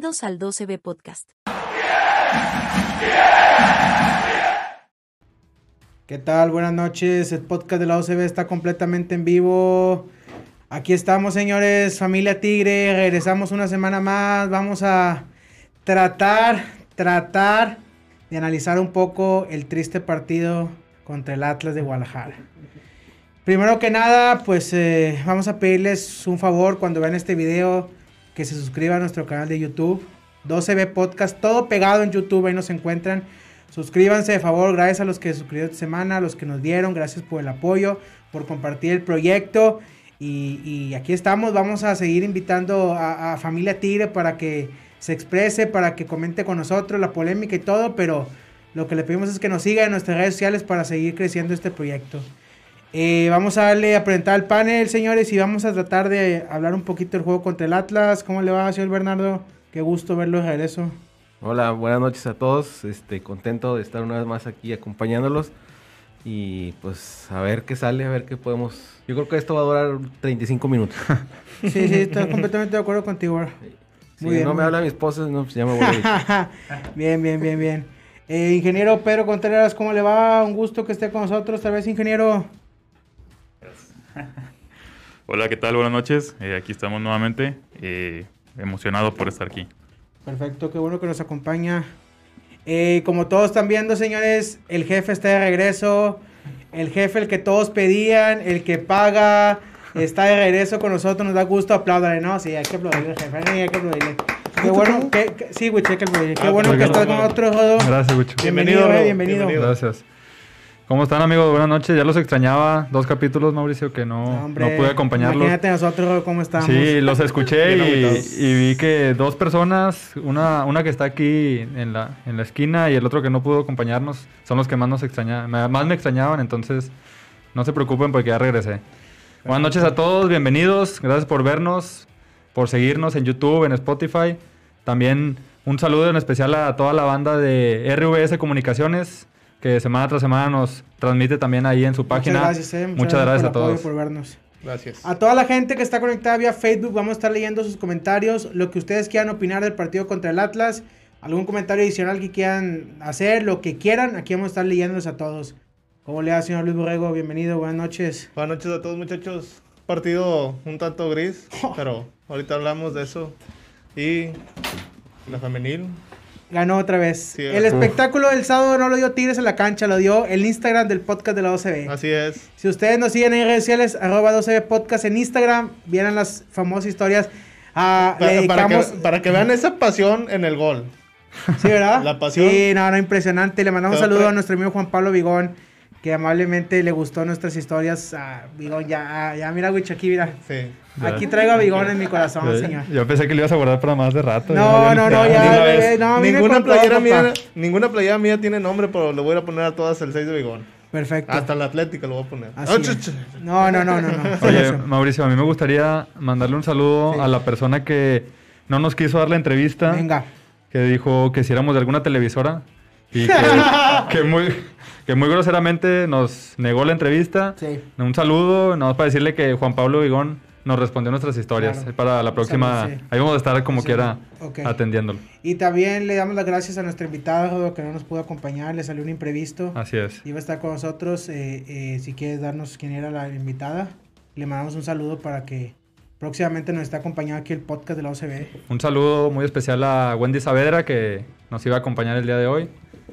Bienvenidos al 12B Podcast. ¿Qué tal? Buenas noches. El podcast de la OCB está completamente en vivo. Aquí estamos, señores, familia Tigre. Regresamos una semana más. Vamos a tratar, tratar de analizar un poco el triste partido contra el Atlas de Guadalajara. Primero que nada, pues eh, vamos a pedirles un favor cuando vean este video que se suscriban a nuestro canal de YouTube. 12B Podcast, todo pegado en YouTube, ahí nos encuentran. Suscríbanse de favor, gracias a los que se suscribieron esta semana, a los que nos dieron, gracias por el apoyo, por compartir el proyecto. Y, aquí estamos, vamos a seguir invitando a, a, Familia Tigre para que se exprese, para que comente con nosotros la polémica y todo, pero lo que le pedimos es que nos siga en nuestras redes sociales para seguir creciendo este proyecto. Eh, vamos a darle a presentar el panel, señores, y vamos a tratar de hablar un poquito del juego contra el Atlas. ¿Cómo le va, señor Bernardo? Qué gusto verlo de regreso. Hola, buenas noches a todos. Este, contento de estar una vez más aquí acompañándolos. Y pues a ver qué sale, a ver qué podemos. Yo creo que esto va a durar 35 minutos. sí, sí, estoy completamente de acuerdo contigo. Si muy bien, no me habla mi esposa, no, pues ya me voy a ir. bien, bien, bien, bien. Eh, ingeniero Pedro Contreras, ¿cómo le va? Un gusto que esté con nosotros. Tal vez, ingeniero. Hola, ¿qué tal? Buenas noches. Eh, aquí estamos nuevamente. Eh, emocionado por estar aquí. Perfecto, qué bueno que nos acompaña. Eh, como todos están viendo, señores, el jefe está de regreso. El jefe, el que todos pedían, el que paga, está de regreso con nosotros. Nos da gusto aplaudirle, ¿no? Sí, hay que aplaudirle, jefe. Hay que aplaudirle. Qué bueno que, que sí, Wicho, hay que aplaudirle. Qué Ah, bueno pues, que no, estás no, con no. otro jodo. Gracias, Wicho. Bienvenido, Bienvenido, eh, bienvenido. bienvenido. Gracias. ¿Cómo están, amigos? Buenas noches. Ya los extrañaba. Dos capítulos, Mauricio, que no, No, hombre, no pude acompañarlos. Imagínate nosotros cómo estamos. Sí, los escuché y vi que dos personas, una, una que está aquí en la, en la esquina y el otro que no pudo acompañarnos, son los que más nos extrañaban, más me extrañaban, entonces no se preocupen porque ya regresé. Buenas noches a todos, bienvenidos, gracias por vernos, por seguirnos en YouTube, en Spotify. También un saludo en especial a toda la banda de RVS Comunicaciones, que semana tras semana nos transmite también ahí en su página. Muchas gracias, eh. Muchas gracias por a todos. por vernos. Gracias. A toda la gente que está conectada vía Facebook, vamos a estar leyendo sus comentarios, lo que ustedes quieran opinar del partido contra el Atlas, algún comentario adicional que quieran hacer, lo que quieran, aquí vamos a estar leyéndolos a todos. ¿Cómo le va, señor Luis Borrego? Bienvenido, buenas noches. Buenas noches a todos muchachos. Partido un tanto gris, pero ahorita hablamos de eso. Y la femenil. Ganó otra vez. Sí, el espectáculo del sábado no lo dio Tigres en la cancha, lo dio el Instagram del podcast de la OCB. Así es. Si ustedes nos siguen en redes sociales, arroba 12B Podcast en Instagram, vieran las famosas historias. Ah, Para, para que, para que vean esa pasión en el gol. Sí, ¿verdad? La pasión. Sí, no, no, impresionante. Le mandamos un saludo a nuestro amigo Juan Pablo Vigón, que amablemente le gustó nuestras historias. Ah, Vigón, ya, ah, ya, mira, Wicho, aquí, mira. Sí. Aquí traigo a Vigón en mi corazón, Yo- señor. Yo pensé que lo ibas a guardar para más de rato. No, Ya- no, ya- no, ya- no, ninguna, playera mía, ninguna playera mía tiene nombre, pero le voy a a poner a todas el 6 de Bigón. Perfecto. Hasta la Atlética lo voy a poner. Así Ah, No, no, no, no, no. Oye. Mauricio, a mí me gustaría mandarle un saludo Sí. a la persona que no nos quiso dar la entrevista. Venga. Que dijo que si éramos de alguna televisora. Y que, que muy, que muy groseramente nos negó la entrevista. Sí. Un saludo, nada más para decirle que Juan Pablo Vigón nos respondió nuestras historias. Claro. Para la próxima, Saludos, sí. ahí vamos a estar como Sí. quiera Ok. atendiéndolo. Y también le damos las gracias a nuestra invitada, Jodo, que no nos pudo acompañar, le salió un imprevisto. Así es. Iba a estar con nosotros. eh, eh, si quieres darnos quién era la invitada, le mandamos un saludo para que próximamente nos esté acompañando aquí el podcast de la OCB. Un saludo muy especial a Wendy Saavedra que nos iba a acompañar el día de hoy.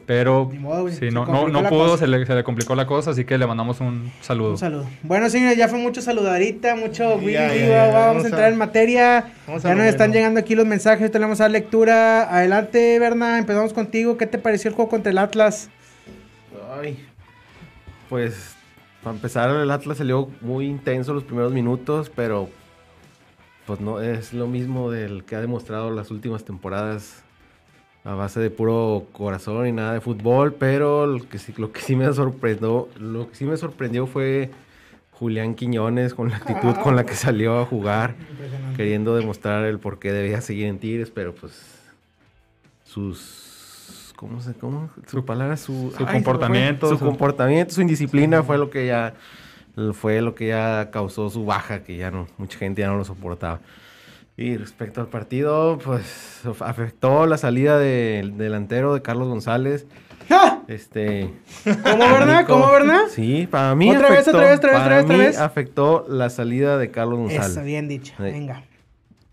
Pero Ni modo, sí, no, no, no pudo, cosa. se le, se le complicó la cosa, así que le mandamos un saludo. Un saludo. Bueno, señores, ya fue mucho saludadita, mucho Willy ya, Vamos, vamos a a- entrar en materia. Ya nos están llegando aquí los mensajes, ahorita le vamos a dar lectura. Adelante, Berna, empezamos contigo. ¿Qué te pareció el juego contra el Atlas? Ay, pues para empezar el Atlas salió muy intenso los primeros minutos, pero pues no es lo mismo del que ha demostrado las últimas temporadas a base de puro corazón y nada de fútbol, pero lo que sí, lo que sí me sorprendió, lo que sí me sorprendió fue Julián Quiñones con la actitud con la que salió a jugar, queriendo demostrar el por qué debía seguir en Tigres, pero pues sus ¿cómo se cómo su palabra su, su ay, comportamiento, su su- comportamiento, su indisciplina fue lo que ya fue lo que ya causó su baja, que ya no mucha gente ya no lo soportaba. Y respecto al partido, pues afectó la salida del delantero de Carlos González. Este. ¿Cómo, verdad? ¿Cómo, verdad? Sí, para mí Otra vez, otra vez, otra vez, para otra vez, otra afectó la salida de Carlos González. Eso, bien dicho. Sí. Venga.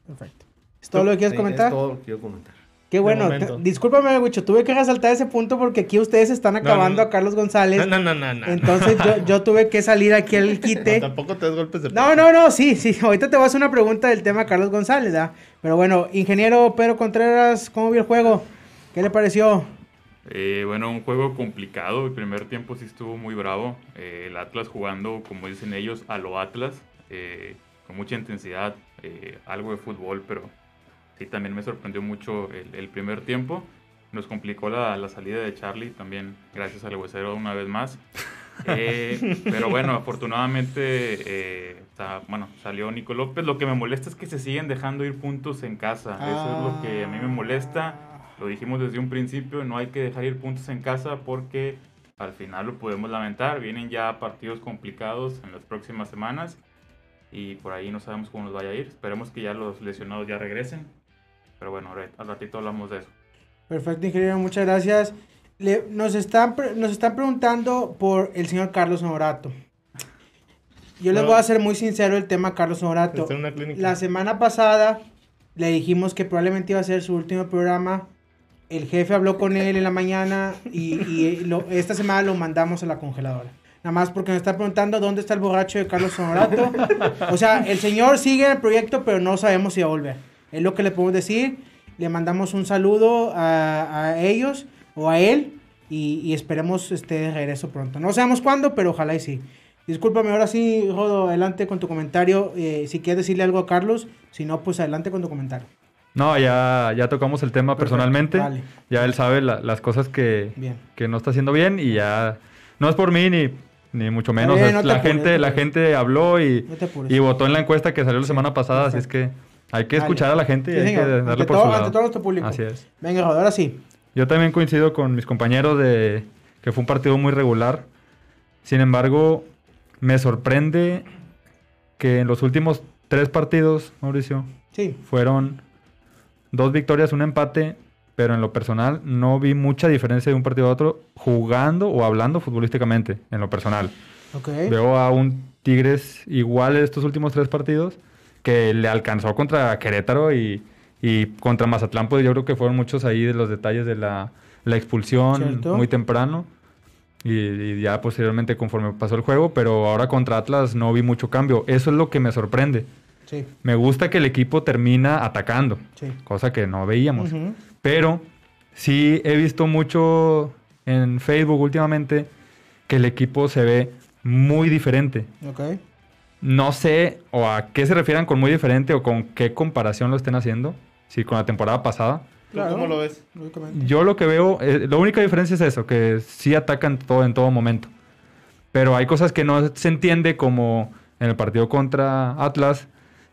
Perfecto. ¿Es todo lo que quieres comentar? Es todo lo que quiero comentar. Qué bueno. discúlpame, Wicho, tuve que resaltar ese punto porque aquí ustedes están acabando no. a Carlos González. No, no, no, no, no. Entonces yo, yo tuve que salir aquí al No, quite. tampoco te des golpes de No, no, no, sí, sí. Ahorita te voy a hacer una pregunta del tema Carlos González, ¿verdad? Pero bueno, ingeniero Pedro Contreras, ¿cómo vio el juego? ¿Qué le pareció? Eh, bueno, un juego complicado. El primer tiempo sí estuvo muy bravo. Eh, el Atlas jugando, como dicen ellos, a lo Atlas. eh, con mucha intensidad. eh, algo de fútbol, pero sí también me sorprendió mucho el, el primer tiempo. Nos complicó la, la salida de Charlie también, gracias al huesero una vez más. Eh, pero bueno, afortunadamente eh, sa- bueno, salió Nico López. Lo que me molesta es que se siguen dejando ir puntos en casa. Eso es lo que a mí me molesta. Lo dijimos desde un principio, no hay que dejar ir puntos en casa porque al final lo podemos lamentar. Vienen ya partidos complicados en las próximas semanas y por ahí no sabemos cómo nos vaya a ir. Esperemos que ya los lesionados ya regresen. Pero bueno, ahora- al ratito hablamos de eso. Perfecto, ingeniero, muchas gracias. Le- nos, están, nos están preguntando por el señor Carlos Honorato. Yo les No. voy a ser muy sincero el tema Carlos Honorato. Está en una clínica. La semana pasada le dijimos que probablemente iba a ser su último programa. El jefe habló con él en la mañana y, y lo- esta semana lo mandamos a la congeladora. Nada más porque nos está preguntando dónde está el borracho de Carlos Honorato. O sea, el señor sigue en el proyecto, pero no sabemos si va a volver. Es lo que le podemos decir. Le mandamos un saludo a, a ellos o a él y, y esperemos esté de regreso pronto. No sabemos cuándo, pero ojalá y sí. Discúlpame, ahora sí, Rodo, adelante con tu comentario. Eh, si quieres decirle algo a Carlos, si no, pues adelante con tu comentario. No, ya, ya tocamos el tema Perfecto, personalmente. vale. Ya él sabe la- las cosas que, Bien. que no está haciendo bien y ya no es por mí ni, ni mucho menos. no la apures, gente, no la gente habló y, No y votó en la encuesta que salió la semana pasada, así es que hay que escuchar a la gente y Sí, hay señor. que darle Ante por todo- su lado. ante todo nuestro público. Así es. Venga, ahora sí. Yo también coincido con mis compañeros de que fue un partido muy regular. Sin embargo, me sorprende que en los últimos tres partidos, Mauricio, Sí. fueron dos victorias, un empate, pero en lo personal no vi mucha diferencia de un partido a otro jugando o hablando futbolísticamente, en lo personal. Ok. Veo a un Tigres igual en estos últimos tres partidos que le alcanzó contra Querétaro y, y contra Mazatlán, pues yo creo que fueron muchos ahí de los detalles de la, la expulsión Cierto. muy temprano. Y, y ya posteriormente conforme pasó el juego, pero ahora contra Atlas no vi mucho cambio. Eso es lo que me sorprende. Sí. Me gusta que el equipo termina atacando, Sí. cosa que no veíamos. Pero sí he visto mucho en Facebook últimamente que el equipo se ve muy diferente. No sé o a qué se refieran con muy diferente o con qué comparación lo estén haciendo. Si con la temporada pasada. ¿Tú Claro. cómo lo ves? Yo lo que veo, eh, la única diferencia es eso, que sí atacan todo en todo momento. Pero hay cosas que no se entiende como en el partido contra Atlas,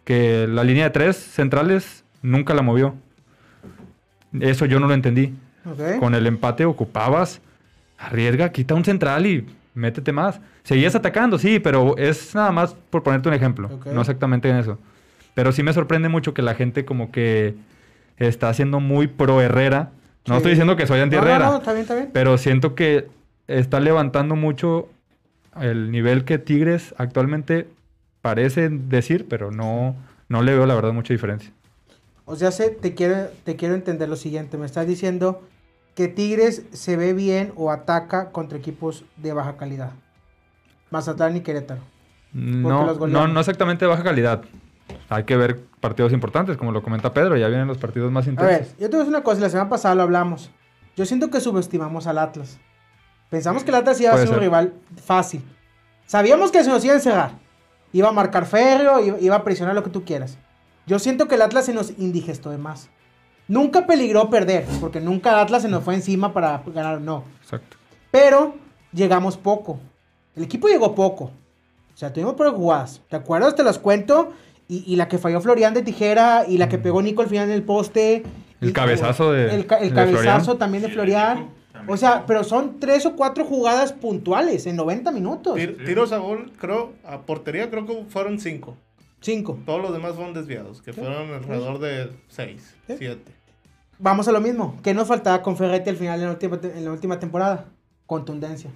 que la línea de tres centrales nunca la movió. Eso yo no lo entendí. Con el empate ocupabas, arriesga, quita un central y métete más. Seguías atacando, sí, pero es nada más por ponerte un ejemplo, no exactamente en eso. Pero sí me sorprende mucho que la gente como que está haciendo muy pro Herrera. No Sí. estoy diciendo que soy anti No, no, Herrera, no, está bien, está bien. pero siento que está levantando mucho el nivel que Tigres actualmente parece decir, pero no, no le veo la verdad mucha diferencia. O sea, se- te, quiero, te quiero entender lo siguiente. Me estás diciendo que Tigres se ve bien o ataca contra equipos de baja calidad. Mazatlán y Querétaro. No, no, exactamente de baja calidad. Hay que ver partidos importantes, como lo comenta Pedro, ya vienen los partidos más A intensos. ver, yo te voy a decir una cosa. La semana pasada lo hablamos. Yo siento que subestimamos al Atlas. Pensamos que el Atlas iba a Puede ser un ser. rival fácil. Sabíamos que se nos iba a encerrar. Iba a marcar férreo, iba, iba a presionar lo que tú quieras. Yo siento que el Atlas se nos indigestó de más. Nunca peligró perder, porque nunca Atlas se nos fue encima para ganar, no. Exacto. Pero llegamos poco. El equipo llegó poco. O sea, tuvimos por jugadas. ¿Te acuerdas? Te las cuento. Y, y la que falló Florian de tijera. Y la que pegó Nico al final en el poste. El y- cabezazo de- El, ca- el de cabezazo Florian. también de Florian. O sea, pero son tres o cuatro jugadas puntuales en 90 minutos. Tir- tiros a gol, creo, a portería creo que fueron cinco. Cinco. Todos los demás fueron desviados, que fueron alrededor de 6, Sí. 7. Vamos a lo mismo. ¿Qué nos faltaba con Ferretti al final en la última, en la última temporada? Contundencia.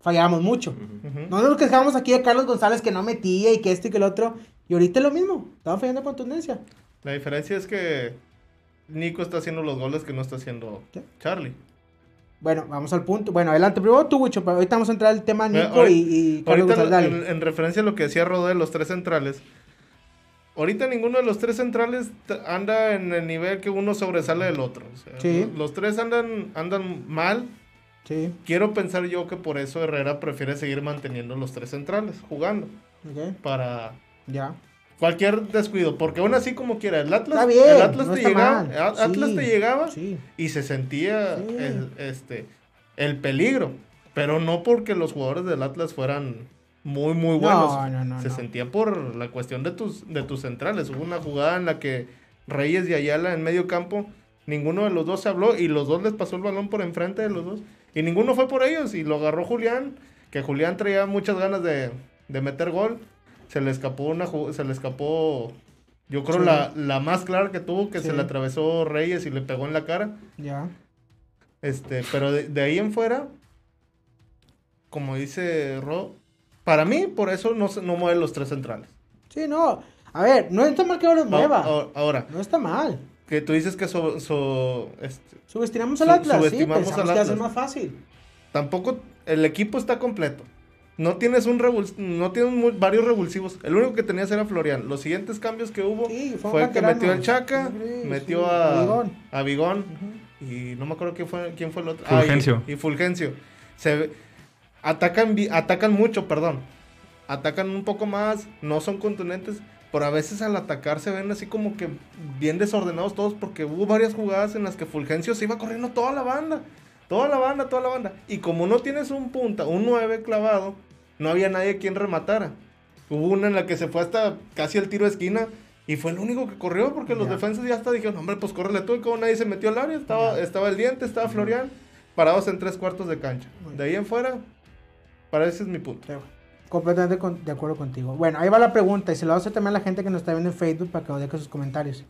Fallábamos mucho. No nos quejamos aquí de Carlos González que no metía y que esto y que el otro. Y ahorita es lo mismo. Estaba fallando contundencia. La diferencia es que Nico está haciendo los goles que no está haciendo ¿Qué? Charlie. Bueno, vamos al punto. Bueno, adelante. Primero tú, Wicho, pero ahorita vamos a entrar al tema Mira, Nico y, y Carlos Ahorita, González. En, en referencia a lo que decía Rodé de los tres centrales, ahorita ninguno de los tres centrales anda en el nivel que uno sobresale del otro. O sea, Sí. Los tres andan, andan mal. Sí, Quiero pensar yo que por eso Herrera prefiere seguir manteniendo los tres centrales, jugando, para ya. cualquier descuido. Porque aún así como quiera, el Atlas, Está bien, el Atlas, no te, llegaba, mal. a- Atlas Sí, te llegaba Sí, y se sentía el, este, el peligro. Pero no porque los jugadores del Atlas fueran muy, muy buenos. No, no, no, se sentía por la cuestión de tus, de tus centrales. Hubo una jugada en la que Reyes y Ayala en medio campo, ninguno de los dos se habló y los dos les pasó el balón por enfrente de los dos. Y ninguno fue por ellos y lo agarró Julián, que Julián traía muchas ganas de, de meter gol. Se le escapó una se le escapó, yo creo Sí. la, la más clara que tuvo, que Sí. se le atravesó Reyes y le pegó en la cara. ya. Este, pero de, de ahí en fuera, como dice Ro, para mí, por eso no, se- no mueve los tres centrales. Sí, no. A ver, no está mal que ahora los mueva. Ahora, ahora, No está mal. que tú dices que so- so- este, Subestimamos al Su- Atlas, sí, subestimamos pensamos al que va a ser Atlas. más fácil. tampoco el equipo está completo. No tienes un revul- no tienes varios revulsivos. El único que tenías era Florian. Los siguientes cambios que hubo Sí, fue que metió el Chaca, Sí, metió sí, a, a Bigón. a Bigón, y no me acuerdo quién fue, quién fue el otro. Ah, y- Fulgencio. y, Fulgencio. Se ve- atacan, atacan mucho, perdón. Atacan un poco más, no son contundentes, pero a veces al atacar se ven así como que bien desordenados todos porque hubo varias jugadas en las que Fulgencio se iba corriendo toda la banda. Toda la banda, toda la banda. Y como no tienes un punta, un 9 clavado, no había nadie quien rematara. Hubo una en la que se fue hasta casi el tiro de esquina y fue el único que corrió porque los defensas ya hasta dijeron, hombre, pues córrele tú y como nadie se metió al área. Estaba, estaba el diente, estaba Florian, parados en tres cuartos de cancha. De ahí en fuera, para ese es mi punto. Completamente de acuerdo contigo. Bueno, ahí va la pregunta y se lo hacer también a la gente que nos está viendo en Facebook para que nos deje sus comentarios.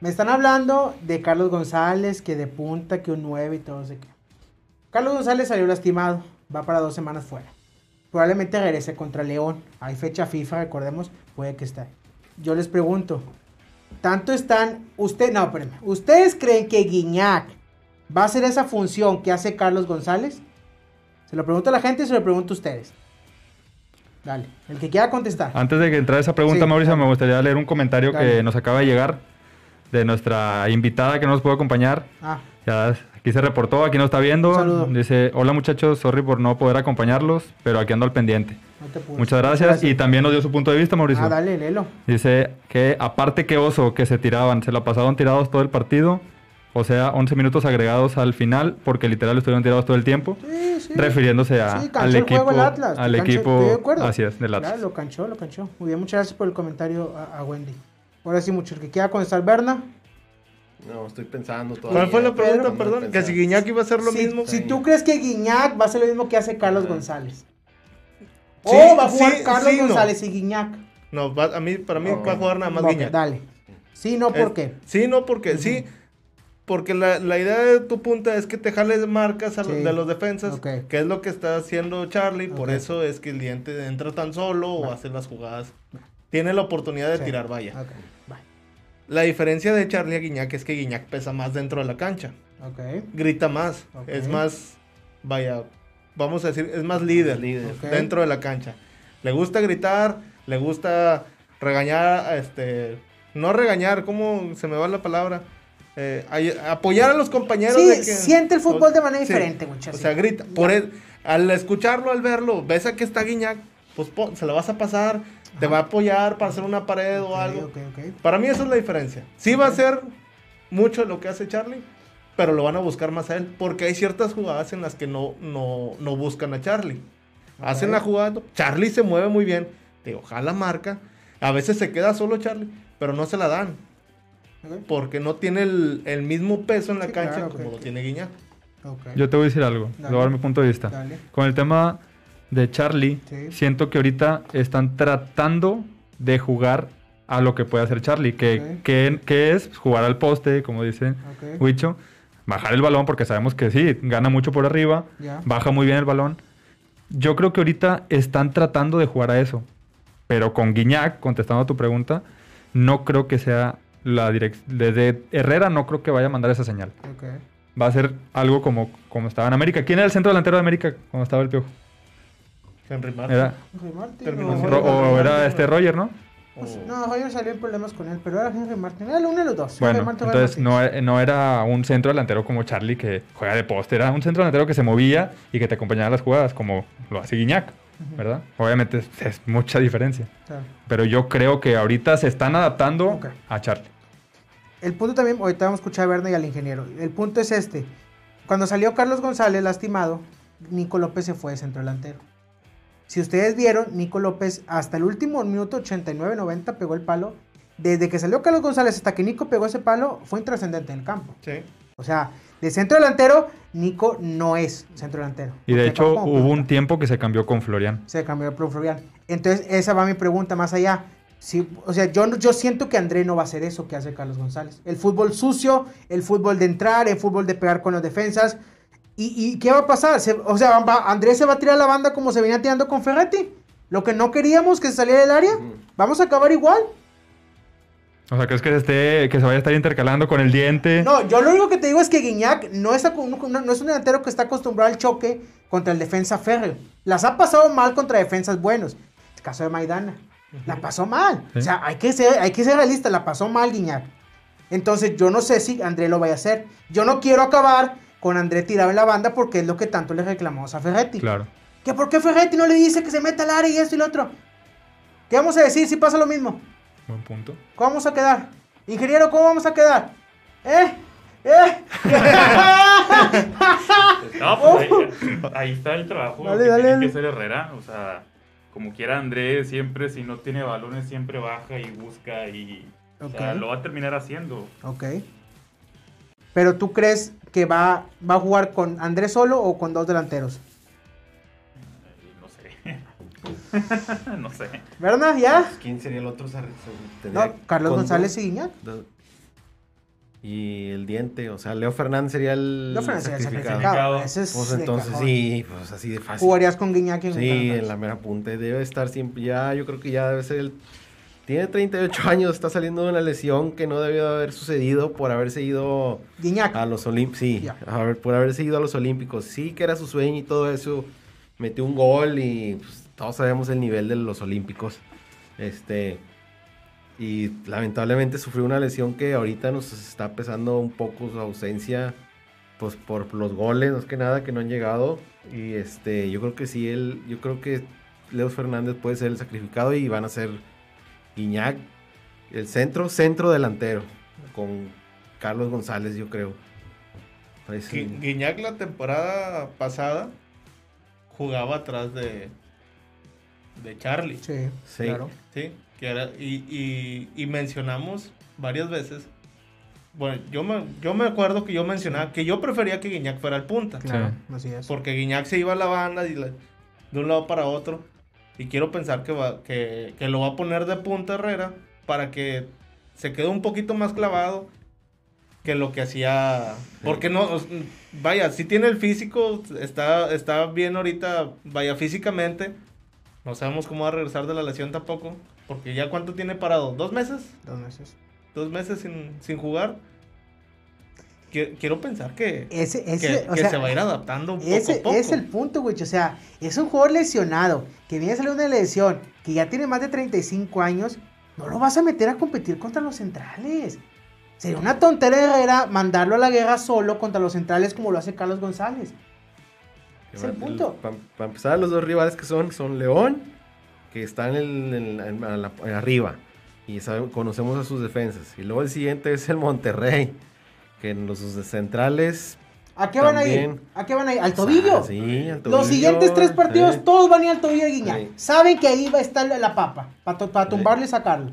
Me están hablando de Carlos González, que de punta, que un 9 y todo eso. Carlos González salió lastimado, va para dos semanas fuera. Probablemente regrese contra León. Hay fecha FIFA, recordemos, puede que esté. Yo les pregunto, ¿tanto están, usted, no, espérenme, ¿ustedes creen que Guiñac va a hacer esa función que hace Carlos González? Se lo pregunto a la gente y se lo pregunto a ustedes. Dale, el que quiera contestar. Antes de que entrara esa pregunta, Sí, Mauricio, me gustaría leer un comentario Dale. que nos acaba de llegar de nuestra invitada que no nos pudo acompañar. Ah, Ya aquí se reportó, aquí nos está viendo. Un saludo. Dice, hola muchachos, sorry por no poder acompañarlos, pero aquí ando al pendiente. no te. Muchas gracias. Y también nos dio su punto de vista, Mauricio. Ah, dale, léelo. Dice que aparte que oso que se tiraban, se la pasaron tirados todo el partido. O sea, 11 minutos agregados al final, porque literal estuvieron tirados todo el tiempo. Sí, sí. Refiriéndose a, Sí, canchó al el equipo, juego el Atlas, al canchó- equipo, estoy de acuerdo. así es, del Atlas. Claro, lo canchó, lo canchó. Muy bien, muchas gracias por el comentario a, a Wendy. Ahora sí, mucho. El que quiera contestar, Berna. No, estoy pensando todavía. ¿Cuál fue la pregunta, Pedro. perdón? Que si Guiñac iba a hacer lo si, mismo. si tú crees que Guiñac va a hacer lo mismo que hace Carlos. González. Sí, o va a jugar sí, Carlos sí, no. González y Guiñac. No, va- a mí, para mí No. va a jugar nada más Ok, Guiñac. Dale. Sí, no, ¿por Es- qué? Sí, no, porque sí. Porque la, la idea de tu punta es que te jales marcas a los- de los defensas, Ok. que es lo que está haciendo Charlie. Por eso es que el diente entra tan solo o hace las jugadas. Tiene la oportunidad de Sí. tirar, vaya. Ok, bye. La diferencia de Charlie a Guiñac es que Guiñac pesa más dentro de la cancha. Ok. Grita más. Ok. Es más, vaya, vamos a decir, es más líder, Líder. Dentro de la cancha. Le gusta gritar, le gusta regañar, este, no regañar, ¿cómo se me va la palabra? Eh, apoyar a los compañeros. Sí, de que- siente el fútbol de manera Sí. diferente, muchachos. O sea, grita. Por al escucharlo, al verlo, ves a que está Guiñac, pues se la vas a pasar, te va a apoyar para hacer una pared o algo. Para mí esa es la diferencia. Sí va a ser mucho lo que hace Charlie, pero lo van a buscar más a él, porque hay ciertas jugadas en las que no, no, no buscan a Charlie. Hacen la jugada, Charlie se mueve muy bien, te ojalá marca, a veces se queda solo Charlie, pero no se la dan, Porque no tiene el, el mismo peso en la Sí, cancha claro, como lo tiene Guiñac. Yo te voy a decir algo, le Dale. voy a dar mi punto de vista. Dale. Con el tema de Charlie, Sí. siento que ahorita están tratando de jugar a lo que puede hacer Charlie, que, que, que es jugar al poste, como dice Ok. Huicho, bajar el balón, porque sabemos que sí, gana mucho por arriba, baja muy bien el balón. Yo creo que ahorita están tratando de jugar a eso, pero con Guiñac, contestando a tu pregunta, no creo que sea la dirección. Desde Herrera no creo que vaya a mandar esa señal. Ok. Va a ser algo como, como estaba en América. ¿Quién era el centro delantero de América cuando estaba el Piojo? Henry Martin. Era, Henry Martin. O- era este Roger, ¿no? Pues, no, Roger salió en problemas con él, pero era Henry Martin. Era uno de los dos. Bueno, Henry Martin, Roger entonces no, no era un centro delantero como Charlie que juega de poste, era un centro delantero que se movía y que te acompañaba en las jugadas, como lo hace Guiñac, ¿verdad? Obviamente es, es mucha diferencia. Claro. Pero yo creo que ahorita se están adaptando a Charlie. El punto también, ahorita vamos a escuchar a Berna y al ingeniero. El punto es este. Cuando salió Carlos González lastimado, Nico López se fue de centro delantero. Si ustedes vieron, Nico López hasta el último minuto 89-90 pegó el palo. Desde que salió Carlos González hasta que Nico pegó ese palo, fue intrascendente en el campo. Sí. O sea, de centro delantero, Nico no es centro delantero. Y de hecho hubo un tiempo que se cambió con Florian. Se cambió por Florian. Entonces, esa va mi pregunta más allá. Si, o sea, yo, no- yo siento que André no va a hacer eso que hace Carlos González. El fútbol sucio, el fútbol de entrar, el fútbol de pegar con las defensas. ¿Y, y qué va a pasar? Se- o sea, va- Andrés se va a tirar la banda como se venía tirando con Ferretti. Lo que no queríamos que se saliera del área. Vamos a acabar igual. O sea, ¿crees que, se esté, que se vaya a estar intercalando con el diente? No, yo lo único que te digo es que Guiñac no es, acu- no, no es un delantero que está acostumbrado al choque contra el defensa férreo. Las ha pasado mal contra defensas buenos. El caso de Maidana. La pasó mal. Sí. O sea, hay que, ser, hay que ser realista. La pasó mal Guiñac. Entonces, yo no sé si André lo vaya a hacer. Yo no quiero acabar con André tirado en la banda porque es lo que tanto le reclamamos a Ferretti. Claro. ¿Que por qué Ferretti no le dice que se meta al área y esto y lo otro? ¿Qué vamos a decir si pasa lo mismo? Buen punto. ¿Cómo vamos a quedar? Ingeniero, ¿cómo vamos a quedar? ¿Eh? ¿Eh? No, pues ahí, ahí está el trabajo Dale, que dale, tiene dale. que hacer Herrera. O sea, como quiera Andrés, siempre si no tiene balones, siempre baja y busca y o sea, lo va a terminar haciendo. ok. Pero tú crees que va, va a jugar con Andrés solo o con dos delanteros? Eh, No sé. no sé. ¿Verdad? ¿Ya? ¿Quién sería el otro? No, Carlos González y Guiñac. Y el diente, o sea, Leo Fernández sería el No, Francia, sacrificado. sacrificado. Ese es Pues entonces sí, pues así de fácil. Jugarías con Guiñac en Sí, en la mera punta. Debe estar siempre ya, yo creo que ya debe ser el... Tiene 38 años, está saliendo de una lesión que no debió de haber sucedido por haberse ido Guiñac. a los Olímpicos. Sí, Ya. a ver, por haberse ido a los Olímpicos. Sí, que era su sueño y todo eso. Metió un gol y pues, todos sabemos el nivel de los Olímpicos. Este. Y lamentablemente sufrió una lesión que ahorita nos está pesando un poco su ausencia. Pues por los goles, más que nada, que no han llegado. Y este, yo creo que sí, él, yo creo que Leo Fernández puede ser el sacrificado y van a ser Guiñac, el centro, centro delantero, con Carlos González, yo creo. Gui- Guiñac la temporada pasada jugaba atrás de de Charlie, Sí, Sí. claro. ¿sí? Que era, y, y- y mencionamos varias veces. Bueno, yo me, yo me acuerdo que yo mencionaba que yo prefería que Guiñac fuera el punta. Claro, así es. Porque Guiñac se iba a la banda y la- de un lado para otro. Y quiero pensar que, va, que, que lo va a poner de punta Herrera para que se quede un poquito más clavado que lo que hacía. Porque no, vaya, si tiene el físico, está, está bien ahorita, vaya, físicamente. No sabemos cómo va a regresar de la lesión tampoco. Porque ya cuánto tiene parado, dos meses, Dos meses. dos meses sin, sin jugar. Qui- Quiero pensar que, Ese, que, ese, o que sea, se va a ir adaptando un poco Ese a poco. es el punto, güey. O sea, es un jugador lesionado que viene a salir de una lesión, que ya tiene más de 35 años. No lo vas a meter a competir contra los centrales. Sería una tontera Herrera mandarlo a la guerra solo contra los centrales como lo hace Carlos González. Es el punto. Para empezar, los dos rivales que son, son León, que están en, en- en- a la- arriba. Y sabemos- conocemos a sus defensas. Y luego el siguiente es el Monterrey, que en los sus centrales... ¿A qué van a ir? También. ¿A qué van a ir? ¿Al tobillo? Ah, sí, al tobillo. Los siguientes tres partidos, sí. todos van a ir al tobillo de Guiñac. Sí. Saben que ahí va a estar la, papa, para Sí. tumbarle y sacarlo.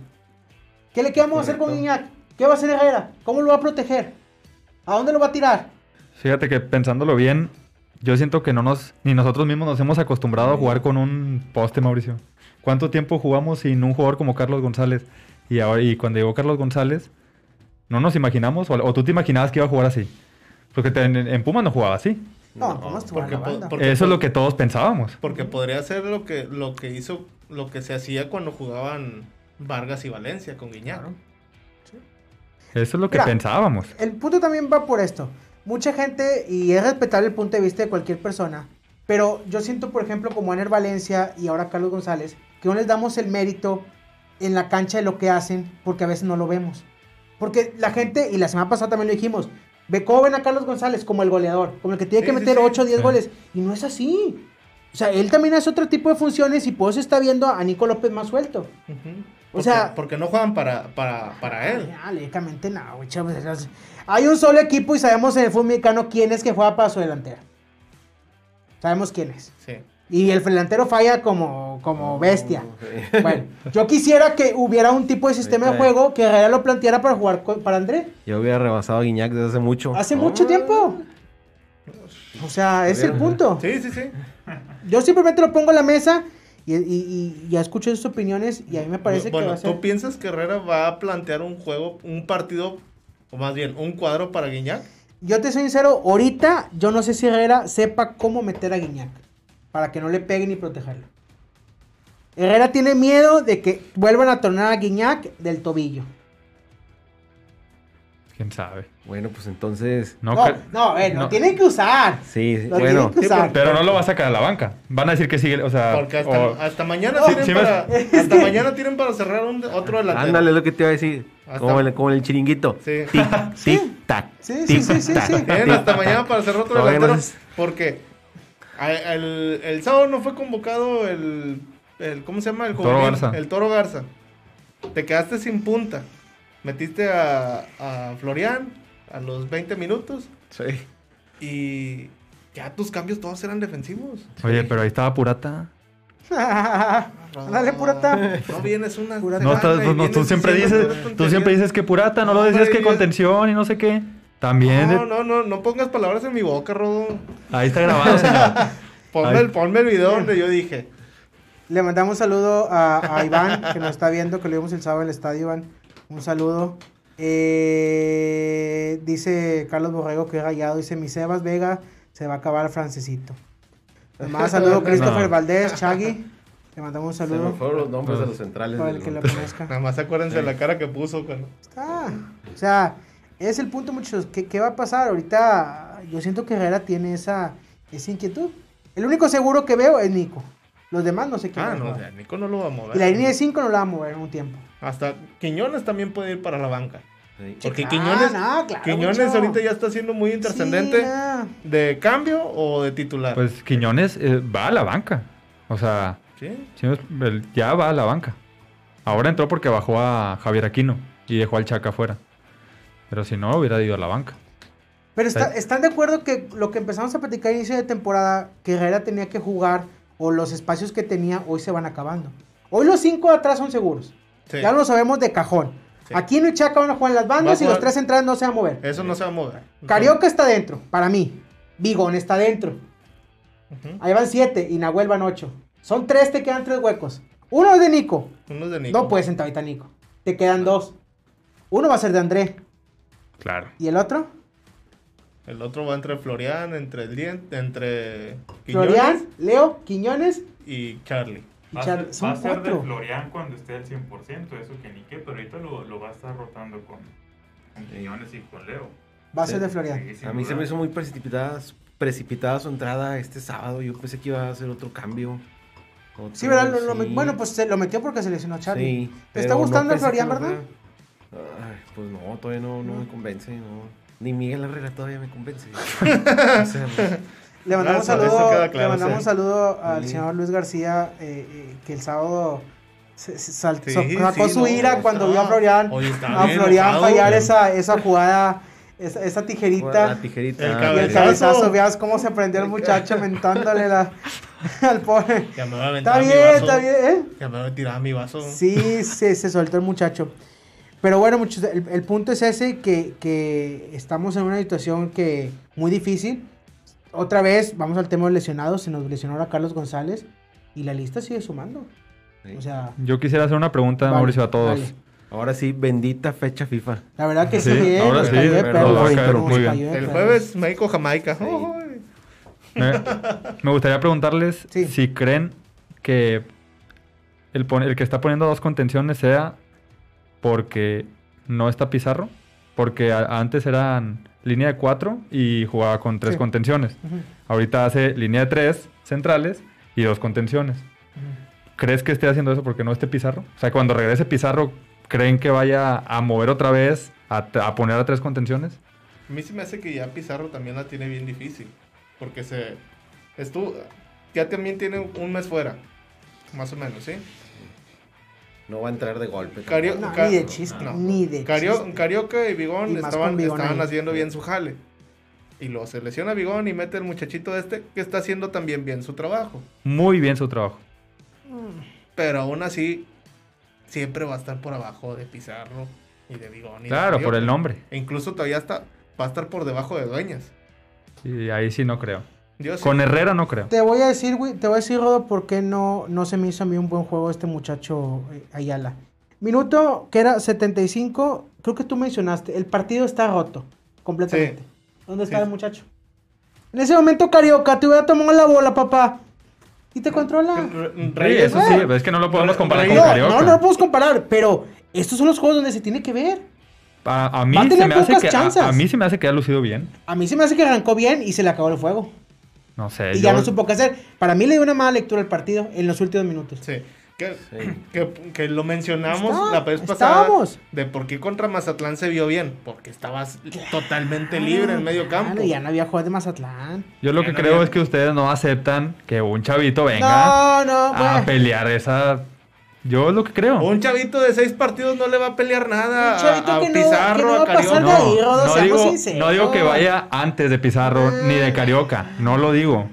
¿Qué le qué vamos a hacer con. Guiñac? ¿Qué va a hacer Herrera? ¿Cómo lo va a proteger? ¿A dónde lo va a tirar? Fíjate que pensándolo bien, yo siento que no nos, ni nosotros mismos nos hemos acostumbrado a jugar con un poste, Mauricio. ¿Cuánto tiempo jugamos sin un jugador como Carlos González? Y, ahora, y cuando llegó Carlos González, no nos imaginamos, o, o tú te imaginabas que iba a jugar así. Porque te- en, en Pumas no jugaba así. No, No, ¿cómo estuvo en porque banda? Porque Eso es lo que todos pensábamos. Porque podría ser lo que, lo que hizo, lo que se hacía cuando jugaban Vargas y Valencia con Guiñac. Claro. Eso es lo que Mira. pensábamos. El punto también va por esto. Mucha gente, y es respetable el punto de vista de cualquier persona, pero yo siento, por ejemplo, como Aner Valencia y ahora Carlos González, que no les damos el mérito en la cancha de lo que hacen, porque a veces no lo vemos. Porque la gente, y la semana pasada también lo dijimos, ve cómo ven a Carlos González como el goleador, como el que tiene que sí, meter sí. 8 o 10 Sí. goles, y no es así. O sea, él también hace otro tipo de funciones y por eso está viendo a Nico López más suelto. Ujú. O Porque- sea- porque no juegan para, para, para él. Ah, lógicamente no, güey, Hay un solo equipo y sabemos en el fútbol mexicano quién es que juega para su delantera. Sabemos quién es. Sí. Y el delantero falla como, como bestia. Sí. Bueno, yo quisiera que hubiera un tipo de sistema de juego que Herrera lo planteara para jugar con- para André. Yo hubiera rebasado a Guiñac desde hace mucho. Hace mucho tiempo. O sea, es el punto. Sí, sí, sí. Yo simplemente lo pongo en la mesa y, y- y ya escucho sus opiniones y a mí me parece bueno, que va a ser... ¿tú piensas que Herrera va a plantear un juego, un partido, o más bien, un cuadro para Guiñac? Yo te soy sincero, ahorita yo no sé si Herrera sepa cómo meter a Guiñac para que no le peguen ni protegerlo. Herrera tiene miedo de que vuelvan a tornar a Guiñac del tobillo. ¿Quién sabe? Bueno, pues entonces. No, No, no, a ver, lo no. tienen que usar. Sí, sí, Lo bueno. tienen que usar. Pero no lo va a sacar a la banca. Van a decir que sigue, o sea... Porque hasta, o- hasta mañana tienen para, hasta mañana tienen para cerrar un, otro delantero. Ándale, lo que te iba a decir. Hasta- Como el, como el chiringuito. Sí. Tic, tic, tac. Sí, sí, sí, sí, Tienen hasta mañana para cerrar otro Todavía no delantero. es- Porque el, el sábado no fue convocado el, el ¿cómo se llama? El Toro juvenil, Garza. El Toro Garza. Te quedaste sin punta. Metiste a, a Florian a los 20 minutos Sí. y ya tus cambios todos eran defensivos. Oye, pero ahí estaba Purata. Dale, purata. No vienes una Purata. No, estás- no, tú siempre dices, tú siempre dices que Purata, no, lo decías hombre, que contención y no sé qué. También, No, de- no, no, no pongas palabras en mi boca, Rodo. ahí está grabado, señor. Ponme, el, ponme el video donde yo dije. Le mandamos un saludo a, a Iván, que nos está viendo, que lo vimos el sábado en el estadio, Iván. Un saludo. Eh, dice Carlos Borrego que es rayado. Dice, mi Sebas Vega se va a acabar francesito. Manda saludo Christopher No. Valdés, Chagui. Le mandamos un Se me saludo fueron los nombres de los centrales. para el que lo conozca. Nada más acuérdense de la cara que puso cuando. Está. O sea, es el punto, muchachos. ¿Qué, qué va a pasar? Ahorita yo siento que Herrera tiene esa, esa inquietud. El único seguro que veo es Nico. Los demás no sé qué. Ah, no, Nico no lo va a mover. Y la línea de 5 no la va a mover en un tiempo. Hasta Quiñones también puede ir para la banca. Sí. Porque Ah, Quiñones, no, claro, Quiñones mucho. ahorita ya está siendo muy intrascendente Sí, no. de cambio o de titular. Pues Quiñones eh, va a la banca. O sea, sí. ya va a la banca. Ahora entró porque bajó a Javier Aquino y dejó al Chaca afuera. Pero si no, hubiera ido a la banca. Pero está- están de acuerdo que lo que empezamos a platicar a inicio de temporada, que Herrera tenía que jugar o los espacios que tenía hoy se van acabando. Hoy los cinco de atrás son seguros. Sí. Ya lo sabemos de cajón. Sí. Aquí no y Chaca van a jugar en las bandas y los tres centrales no se van a mover. Eso no se va a mover. Carioca está dentro, para mí. Bigón está dentro. Ahí van siete y Nahuel van ocho. Son tres, te quedan tres huecos. Uno es de Nico. Uno es de Nico. No puedes sentar ahorita a Nico. Te quedan dos. Uno va a ser de André. Claro. ¿Y el otro? El otro va entre Florian, entre el diente, entre Florian, Leo, Quiñones y Charlie. Va a Char- ser, Son va a ser de. Florian cuando esté al 100%, eso que ni qué, pero ahorita lo, lo va a estar rotando con, con Quiñones y con Leo. Va a ser de Florian. Sí, A mí se me hizo muy precipitada, precipitada su entrada este sábado. Yo pensé que iba a hacer otro cambio. Otro- Sí, ¿verdad? Lo- lo- sí. bueno, pues se lo metió porque se lesionó a Charlie. Sí, ¿Te está gustando pensé Florian, que lo verdad? Ay, pues no, todavía no, no me convence. No. Ni Miguel Herrera todavía me convence. O sea, Le mandamos saludo, claro, le mandamos saludo al Sí. señor Luis García, eh, eh, que el sábado se, se sal- Sí, sacó sí, su no, ira cuando vio a Florian, a bien Florian enojado, fallar esa, esa jugada, esa, esa tijerita. la tijerita. El Y el cabezazo. cabezazo, veas cómo se prendió el muchacho mentándole la, al pobre. Ya me va a Está mi bien, vaso. está bien, ¿eh? Ya me va a tirar mi vaso. Sí, se, se soltó el muchacho. Pero bueno, muchachos, el, el punto es ese, que, que estamos en una situación que muy difícil. Otra vez, vamos al tema de lesionados, se nos lesionó ahora Carlos González y la lista sigue sumando. Sí. O sea, Yo quisiera hacer una pregunta, Vale, Mauricio, a todos. Ahora sí, bendita fecha FIFA. La verdad que sí, Sí, bien, ahora nos sí, cayó pero perlas, va a caer nos muy bien. El jueves México-Jamaica. Sí. Me, me gustaría preguntarles Sí. si creen que el, el que está poniendo dos contenciones sea porque no está Pizarro, porque a- antes eran línea de cuatro y jugaba con tres Sí. contenciones. Ahorita hace línea de tres centrales y dos contenciones. ¿Crees que esté haciendo eso porque no esté Pizarro? O sea, cuando regrese Pizarro, ¿creen que vaya a mover otra vez, a, a poner a tres contenciones? A mí se me hace que ya Pizarro también la tiene bien difícil. Porque se. Estuvo. Ya también tiene un mes fuera. Más o menos, ¿sí? No va a entrar de golpe. Cario- No, Ca- ni de chiste, no. ni de Cario- chiste. Carioca y Bigón Y estaban, estaban haciendo bien su jale. Y lo se lesiona Bigón y mete el muchachito este que está haciendo también bien su trabajo. Muy bien su trabajo. Pero aún así, siempre va a estar por abajo de Pizarro y de Bigón. y de Claro, por el nombre. E incluso todavía está, va a estar por debajo de Dueñas. Y ahí sí no creo. Sí. Con Herrera no creo. Te voy a decir, güey, te voy a decir, Rodo, por qué no, no se me hizo a mí un buen juego este muchacho eh, Ayala. Minuto que era 75, creo que tú mencionaste, el partido está roto, completamente. Sí. ¿Dónde está Sí. el muchacho? En ese momento, Carioca, te hubiera tomado la bola, papá. Y te controla. Re- Sí, Reyes, eso sí, es que no lo podemos comparar con No, Carioca. no, no lo podemos comparar, pero estos son los juegos donde se tiene que ver. A, a mí Va a se tener me hace pocas que a- chances. a, mí se me hace que ha lucido bien. A mí se me hace que arrancó bien y se le acabó el fuego. No sé. Y yo- ya no supo qué hacer. Para mí le dio una mala lectura al partido en los últimos minutos. Sí. Que, Sí. que, que lo mencionamos Está- la vez pasada estábamos. de por qué contra Mazatlán se vio bien. Porque estabas totalmente libre en medio campo. Claro, ya no había juegos de Mazatlán. Yo lo Ya que no creo había- es que ustedes no aceptan que un chavito venga No, no, a pelear esa. Yo es lo que creo. Un chavito de seis partidos no le va a pelear nada Un chavito a, a que no- Pizarro, que no va a Carioca. de ahí, Rodo, no, digo, no que vaya antes de Pizarro ni de Carioca. No lo digo.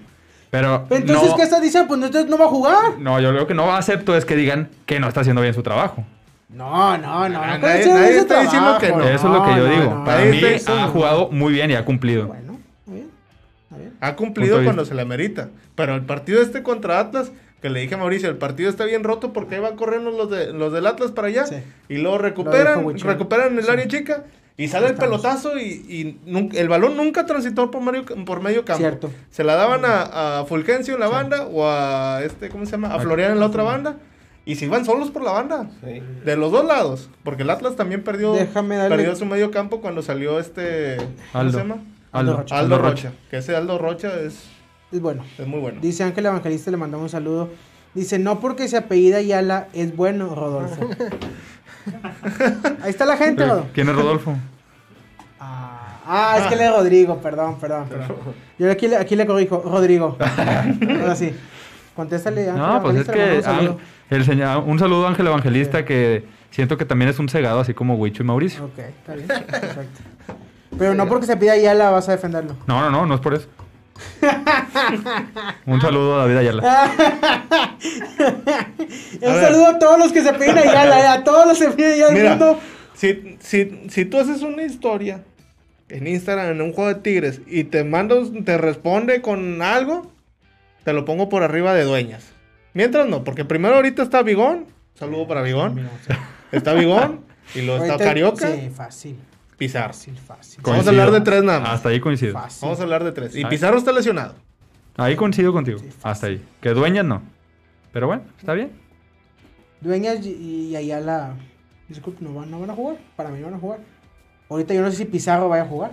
Pero. Entonces, no, ¿qué estás diciendo? Pues entonces no va a jugar. No, yo lo que no acepto es que digan que no está haciendo bien su trabajo. No, no, no. No nadie- nadie está diciendo que no. Eso es lo que yo no, digo. no. Para mí ha no. jugado muy bien y ha cumplido. Bueno, está bien. Ha cumplido Punto cuando se le amerita. Pero el partido este contra Atlas, que le dije a Mauricio, el partido está bien roto porque ahí van corriendo los, de, los del Atlas para allá. Sí. Y luego recuperan, recuperan el Sí. área chica. Y sale el pelotazo y, el balón nunca transitó por medio, por medio campo. Cierto. Se la daban a, a Fulgencio en la banda o a este, ¿cómo se llama? A Florian en la otra banda. Y se iban solos por la banda. Sí. De los dos lados. Porque el Atlas también perdió, Déjame darle- perdió su medio campo cuando salió este. ¿Cómo Aldo. se llama? Aldo, Rocha. Aldo Rocha. Que ese Aldo Rocha es, Es bueno. es muy bueno. Dice Ángel Evangelista, le mandamos un saludo. Dice, no porque se apellida Ayala es bueno, Rodolfo. Ahí está la gente, Rodo. ¿Quién es Rodolfo? Ah, ah, es que le es Rodrigo, perdón, perdón, perdón. Yo aquí, le- aquí le corrijo, Rodrigo. Ahora sí. Contéstale, Ángel No, pues es que saludo. El señor, un saludo a Ángel Evangelista que siento que también es un cegado, así como Huicho y Mauricio. Ok, está bien, perfecto. Pero no porque se pida Ayala vas a defenderlo. No, no, no, no es por eso. un saludo a David Ayala. Un saludo a todos los que se piden Ayala, a todos los que se piden Ayala del Mira, mundo. si, si, si tú haces una historia en Instagram, en un juego de tigres, y te mando, te responde con algo, te lo pongo por arriba de dueñas. Mientras no, porque primero ahorita está Bigón, saludo para Bigón, está Bigón, y luego está Carioca, Sí, fácil. Pizarro. Fácil, fácil. Vamos a hablar de tres nada más. Hasta ahí coincido. Fácil. Vamos a hablar de tres. Y. Pizarro está lesionado. Ahí coincido contigo. Sí. Hasta ahí. Que dueñas no. Pero bueno, está bien. Dueñas y, y Ayala, disculpe, no van, no van a jugar. Para mí no van a jugar. Ahorita yo no sé si Pizarro vaya a jugar.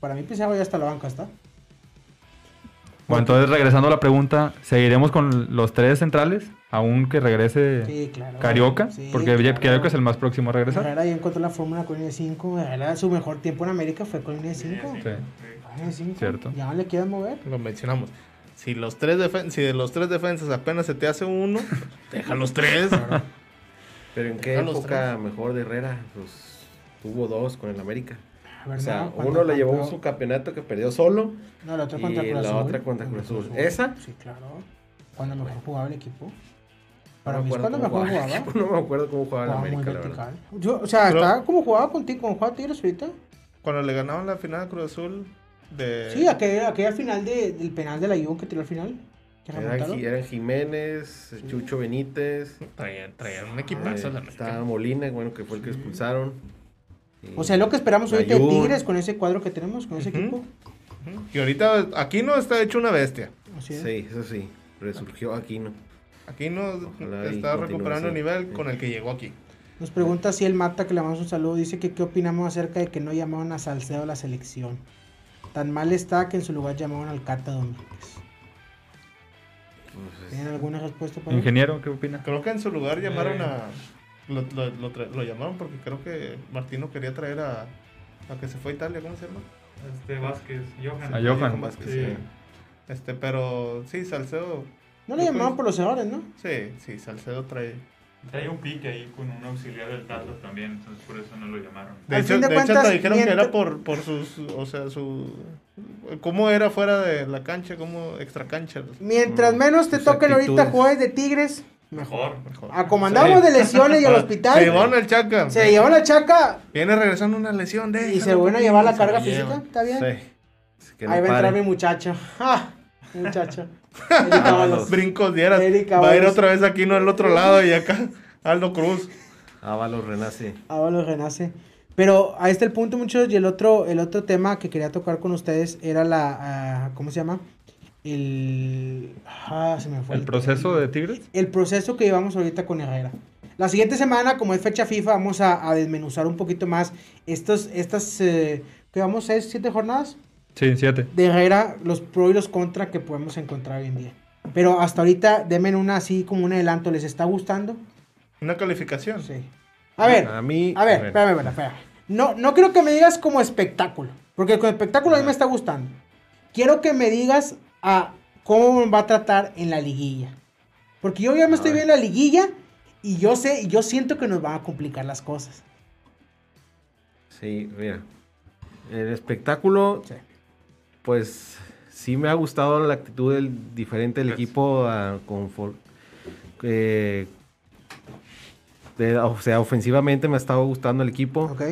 Para mí Pizarro ya está la banca, está. Bueno, entonces regresando a la pregunta, ¿seguiremos con los tres centrales? Aún que regrese Sí, claro. Carioca, Sí, porque claro. Carioca es el más próximo a regresar. Herrera ya encontró la fórmula con de 5. Herrera, su mejor tiempo en América fue con de 5. Sí. Línea de 5. Cierto. Ya no le quieren mover. Lo mencionamos. Si los tres defen- si de los tres defensas apenas se te hace uno, deja los tres. Pero ¿en qué época mejor de Herrera? Pues tuvo dos con el América. O sea, uno le llevó su campeonato que perdió solo. No, la otra y contra Cruz la Azul. otra contra Cruz Azul. ¿Esa? Sí, claro. Cuando mejor jugaba el equipo. Para No me mí es cuando cómo mejor jugaba. jugaba. No me acuerdo cómo jugaba Jugaba América, la verdad. vertical. Yo, o sea, Pero- estaba como jugaba contigo, como jugaba Tigres ahorita. Cuando le ganaron la final a Cruz Azul de... Sí, aquella, aquella final de, del penal de la Juve que tiró al final. Eran, Jiménez, Chucho Benítez. Traían, traían un equipazo eh, la estaba. Molina, bueno, que fue el que expulsaron. O sea, es lo que esperamos ahorita de. Tigres con ese cuadro que tenemos, con ese equipo. Ujú. Y ahorita aquí no está hecho una bestia. Así es. Sí, eso sí. Resurgió Aquino. Aquí no está recuperando el nivel con el que llegó aquí. Nos pregunta si el Mata, que le mandamos un saludo, dice que qué opinamos acerca de que no llamaron a Salcedo a la selección. Tan mal está que en su lugar llamaron al Cata Domínguez. Pues, ¿Tienen alguna respuesta para él? Ingeniero, ¿qué opina? Creo que en su lugar llamaron Eh. a. Lo, lo- lo tra- lo llamaron porque creo que Martino quería traer a. A que se fue a Italia, ¿cómo se llama? Este Vázquez, Johan. A Johan. Johan Vázquez, Sí. sí. Este, pero sí, Salcedo. No le llamaron por los errores, ¿no? Sí, sí, Salcedo trae. Trae un pique ahí con un auxiliar del Tata también, entonces por eso no lo llamaron. De Al hecho, fin de de hecho, cuentas, hasta dijeron que era por, por sus. O sea, su. ¿Cómo era fuera de la cancha? ¿Cómo extra cancha? Mientras Mm, menos te toquen ahorita jugadores de Tigres, mejor. Mejor. Mejor. A como andamos de lesiones y al Se hospital, llevaron al Chaca. se llevó la chaca Viene regresando una lesión de. y se van a llevar la Se carga física. ¿Está bien? Sí. Que no Ahí va a entrar mi muchacho. ¡Ah! Muchacho. Ábalos. Brincos dieras. Va a ir otra vez aquí, no al otro lado y acá. Aldo Cruz. Ábalos renace. Ábalos renace. Pero ahí está el punto, muchachos. Y el otro, el otro tema que quería tocar con ustedes era la. ah, ¿Cómo se llama? El. Ah, se me fue. ¿El proceso de Tigres? el proceso que llevamos ahorita con Herrera. La siguiente semana, como es fecha FIFA, vamos a, a desmenuzar un poquito más estos, estas, eh, que vamos, seis, siete jornadas Sí, siete. de Herrera, los pro y los contra que podemos encontrar hoy en día. Pero hasta ahorita, denme una así como un adelanto, ¿les está gustando? Una calificación. Sí. A ver, A mí. a ver, espérame, espérame, espérame. No, no quiero que me digas como espectáculo, porque con espectáculo a mí me está gustando. Quiero que me digas a cómo me va a tratar en la liguilla. Porque yo ya me estoy A ver. viendo la liguilla y yo sé, yo siento que nos van a complicar las cosas. Sí, mira. El espectáculo, Sí. Pues sí me ha gustado la actitud del diferente del Gracias. equipo. eh, de- o sea, ofensivamente me ha estado gustando el equipo. ¿Ok?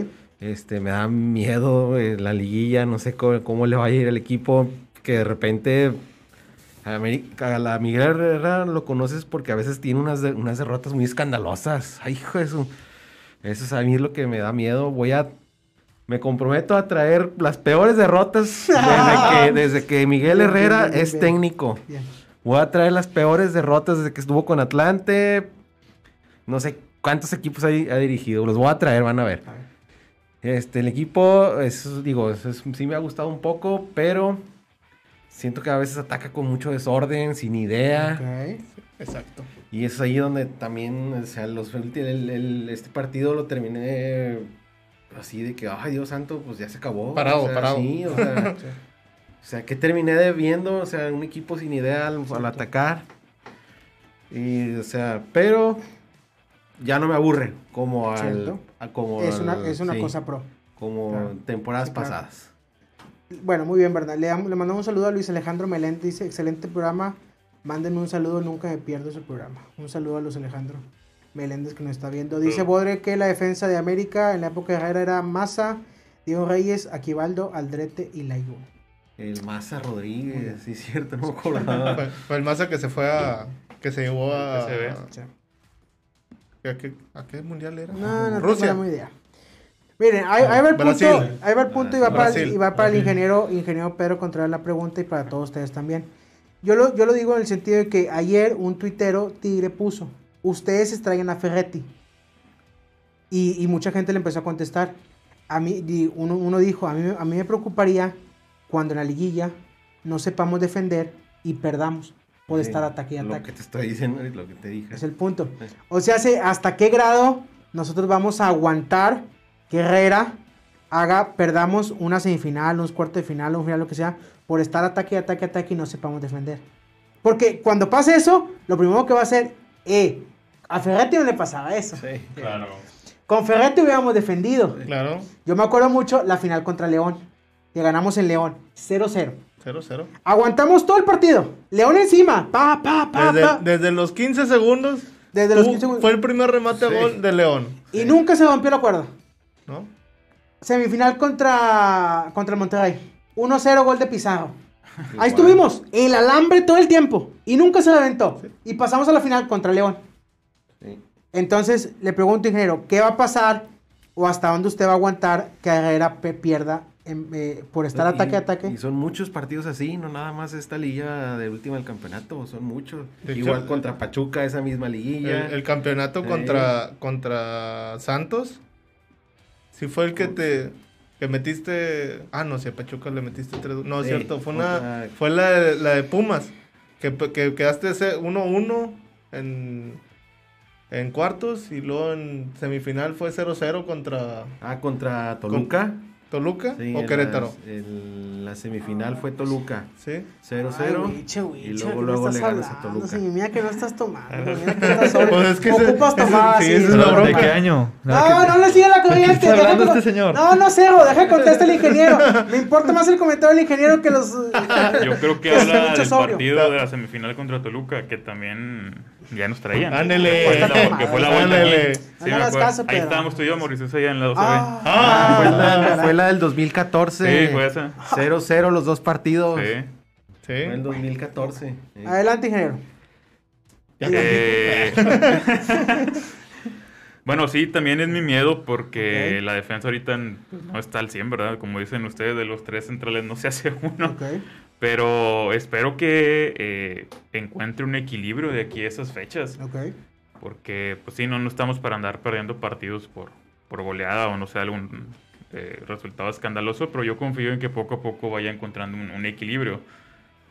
Este, me da miedo eh, la liguilla, no sé cómo, cómo le va a ir al equipo, que de repente a, América- a la Miguel Herrera lo conoces porque a veces tiene unas, de- unas derrotas muy escandalosas. Ay, hijo de eso. Eso es a mí lo que me da miedo. Voy a, me comprometo a traer las peores derrotas desde que, desde que Miguel Herrera bien, bien, es bien. técnico. Voy a traer las peores derrotas desde que estuvo con Atlante. No sé cuántos equipos ha, ha dirigido. Los voy a traer, van a ver. Este, el equipo, es, digo, es- es- sí me ha gustado un poco, pero siento que a veces ataca con mucho desorden, sin idea. Exacto. Y es ahí donde también, o sea, los, el- el- este partido lo terminé así de que, ay, Dios santo, pues ya se acabó. Parado, O sea, parado. Sí, o sea, o sea, que terminé de viendo, o sea, un equipo sin idea al, al atacar. Y, o sea, pero ya no me aburre como al... A como Es una, al- es una sí, cosa pro. Como Claro. temporadas Sí, claro. pasadas. Bueno, muy bien, ¿verdad? Le, le mandamos un saludo a Luis Alejandro Meléndez. Dice, excelente programa. Mándenme un saludo, nunca me pierdo ese programa. Un saludo a Luis Alejandro Meléndez que nos está viendo. Dice. Bodre que la defensa de América en la época de Herrera era Massa, Diego Reyes, Aquivaldo, Aldrete y Layún. El Maza Rodríguez, sí, cierto, no me acordaba. fue el Maza que se fue a. Que se llevó a. ¿A qué, a qué mundial era? no, no Rusia. tengo idea. Miren, ahí, ahí va el punto, ahí va el punto y va para, el- y va para el ingeniero, ingeniero Pedro Contreras la pregunta y para todos ustedes también. Yo lo, yo lo digo en el sentido de que ayer un tuitero tigre puso, ustedes extrañan a Ferretti. Y, y mucha gente le empezó a contestar. A mí, uno, uno dijo, a mí, a mí me preocuparía cuando en la liguilla no sepamos defender y perdamos por Sí, estar ataque y Lo ataque. que te estoy diciendo y lo que te dije. Es el punto. O sea, se- ¿hasta qué grado nosotros vamos a aguantar que Herrera haga, perdamos una semifinal, unos cuartos de final, un final, lo que sea, por estar ataque, ataque, ataque y no sepamos defender? Porque cuando pase eso, lo primero que va a hacer, eh, a Ferretti no le pasaba eso. Sí. Claro. Con Ferretti hubiéramos defendido. Claro. Yo me acuerdo mucho la final contra León, que ganamos en León, 0-0. 0-0. Aguantamos todo el partido. León encima, pa, pa, pa, Desde, pa. desde los 15 segundos. Desde los tú- 15 segundos. Fue el primer remate a Sí. gol de León. Y nunca se rompió la cuerda. ¿No? Semifinal contra, contra el Monterrey. 1-0 gol de Pizarro. Ahí estuvimos, el alambre todo el tiempo. Y nunca se lo aventó. Y pasamos a la final contra León. Entonces, le pregunto, ingeniero, ¿qué va a pasar o hasta dónde usted va a aguantar que Herrera pierda en- eh, por estar Y- ataque a ataque? Y son muchos partidos así, no nada más esta liga de última del campeonato, son muchos. De Igual contra Pachuca, esa misma liguilla. el campeonato contra, contra Santos. Sí fue el que te que metiste. Ah, no, si a Pachuca le metiste tres. No, es Sí, cierto. Fue una. Fue la de, la de Pumas. Que, que quedaste ese 1-1 en, en cuartos. Y luego en semifinal fue 0-0 contra Ah, contra Toluca. Toluca Sí, o Querétaro. las- en la semifinal fue Toluca. Sí. 0-0. Ay, güiche, güiche, y ¿qué luego, luego le ganas a hablando? Toluca. Sí, mira que no estás tomando. Mira que estás. Pues es que Ocupas tomar, sí, sí. es la ¿De bronca. qué año? No, no le sigue la corriente. está deja hablando que- este señor? No, no, cero, deja que conteste el ingeniero. Me importa más el comentario del ingeniero que los. Yo creo que habla del sobrio. partido de la semifinal contra Toluca, que también ya nos traían. Ándele. La- Que fue la vuelta Ándele. aquí. No me caso, Ahí estábamos tú y yo, Mauricio, allá en la 12B. Ah, Ah, Fue la, la del 2014. Sí, fue esa. 0-0 los dos partidos. Sí. Sí. Fue el 2014. sí. Adelante, ingeniero. Eh, bueno, sí, también es mi miedo porque la defensa ahorita no está al 100, ¿verdad? Como dicen ustedes, de los tres centrales no se hace uno. Ok. Pero espero que eh, encuentre un equilibrio de aquí a esas fechas. Ok. Porque, pues sí, no, no estamos para andar perdiendo partidos por, por goleada o no sé, algún eh, resultado escandaloso. Pero yo confío en que poco a poco vaya encontrando un, un equilibrio.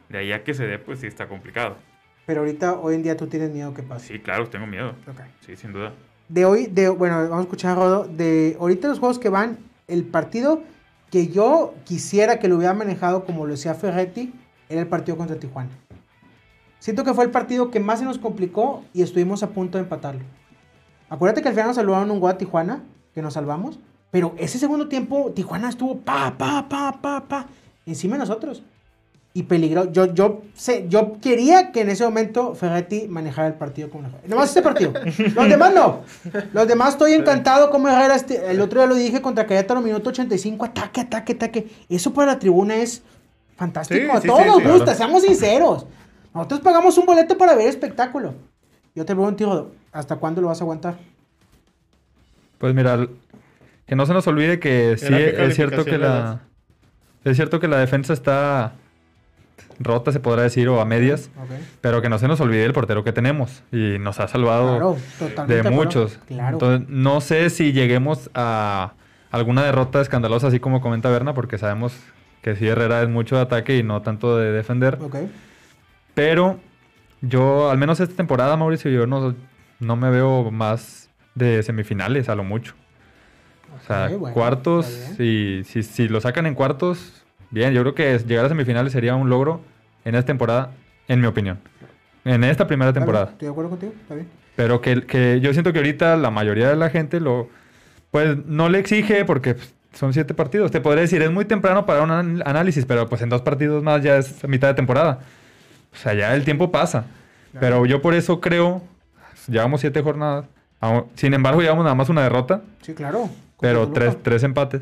De ahí a que se dé, pues sí está complicado. Pero ahorita, hoy en día, tú tienes miedo que pase. Sí, claro, tengo miedo. Ok. Sí, sin duda. De hoy, de, bueno, vamos a escuchar a Rodo. De ahorita los juegos que van, el partido que yo quisiera que lo hubiera manejado como lo decía Ferretti, era el partido contra Tijuana. Siento que fue el partido que más se nos complicó y estuvimos a punto de empatarlo. Acuérdate que al final nos salvaron un gol a Tijuana, que nos salvamos. Pero ese segundo tiempo, Tijuana estuvo pa, pa, pa, pa, pa, encima de nosotros. Y peligró. Yo, yo, sé, yo quería que en ese momento Ferretti manejara el partido como Herrera. Nomás ese partido. Los demás no. Los demás estoy encantado como Herrera. Este, el otro día lo dije contra Querétaro, minuto 85. Ataque, ataque, ataque. Eso para la tribuna es fantástico. Sí, a todos sí, nos gusta, claro. seamos sinceros. Nosotros pagamos un boleto para ver espectáculo. Yo te pregunto, ¿hasta cuándo lo vas a aguantar? Pues mira, que no se nos olvide que sí ¿qué es cierto que la es cierto que la defensa está rota, se podrá decir, o a medias, pero que no se nos olvide el portero que tenemos y nos ha salvado Claro, de muchos. Claro. Entonces, no sé si lleguemos a alguna derrota escandalosa, así como comenta Berna, porque sabemos que sí Herrera es mucho de ataque y no tanto de defender. Pero yo, al menos esta temporada, Mauricio, yo no, no me veo más de semifinales, a lo mucho. O sea, bueno, cuartos, si, si lo sacan en cuartos, bien, yo creo que llegar a semifinales sería un logro en esta temporada, en mi opinión. En esta primera temporada. Estoy de acuerdo contigo, está bien. Pero que, que yo siento que ahorita la mayoría de la gente lo, pues no le exige porque pues, son siete partidos. Te podría decir, es muy temprano para un an- análisis, pero pues en dos partidos más ya es mitad de temporada. O sea, ya el tiempo pasa. Pero yo por eso creo, llevamos siete jornadas. Sin embargo, llevamos nada más una derrota, Sí, claro. Pero tres, tres empates.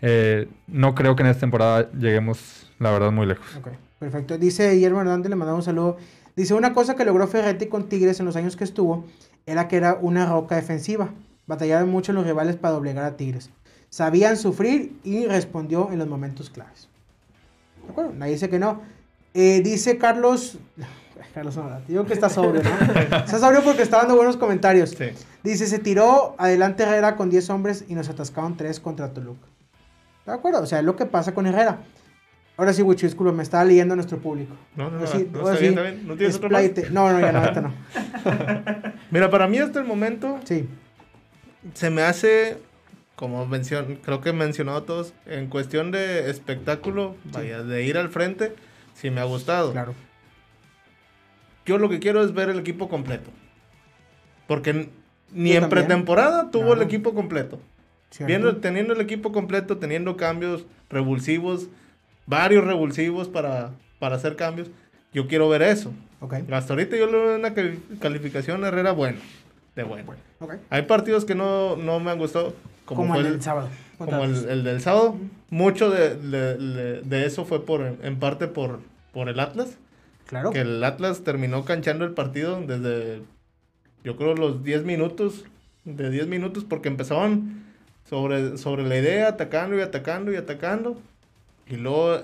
Eh, no creo que en esta temporada lleguemos, la verdad, muy lejos. Ok, perfecto. Dice Guillermo Hernández, le mandamos un saludo. Dice, una cosa que logró Ferretti con Tigres en los años que estuvo era que era una roca defensiva. Batallaron mucho los rivales para doblegar a Tigres. Sabían sufrir y respondió en los momentos claves. ¿De acuerdo? Nadie dice que no. Eh, dice Carlos... Carlos no, digo que está sobrio, ¿no? está sobrio porque está dando buenos comentarios. Sí. Dice, se tiró adelante Herrera con 10 hombres y nos atascaron 3 contra Toluca. ¿De acuerdo? O sea, es lo que pasa con Herrera. Ahora sí, Wicho, disculpa, me estaba leyendo nuestro público. No, no, sí, no, está sí, bien, está bien. ¿No tienes otro más? No, no, ya no, ahorita no. Mira, para mí hasta el momento Sí, se me hace, como mencion, creo que he mencionado todos, en cuestión de espectáculo, vaya, de ir al frente, sí me ha gustado. claro. Yo lo que quiero es ver el equipo completo. Porque ni Yo en también. pretemporada tuvo Claro. el equipo completo. Viendo, teniendo el equipo completo, teniendo cambios revulsivos, varios revulsivos para, para hacer cambios, yo quiero ver eso. Ok, Hasta ahorita yo le doy una cali- calificación a Herrera bueno, de bueno. ok. Hay partidos que no, no me han gustado, como, Como, el el, del sábado. como el, el del sábado. Mucho de, de- de- de eso fue por en parte por, por el Atlas. Claro. Que el Atlas terminó canchando el partido desde, yo creo, los 10 minutos. De 10 minutos, porque empezaban sobre, sobre la idea, atacando y atacando y atacando. Y luego,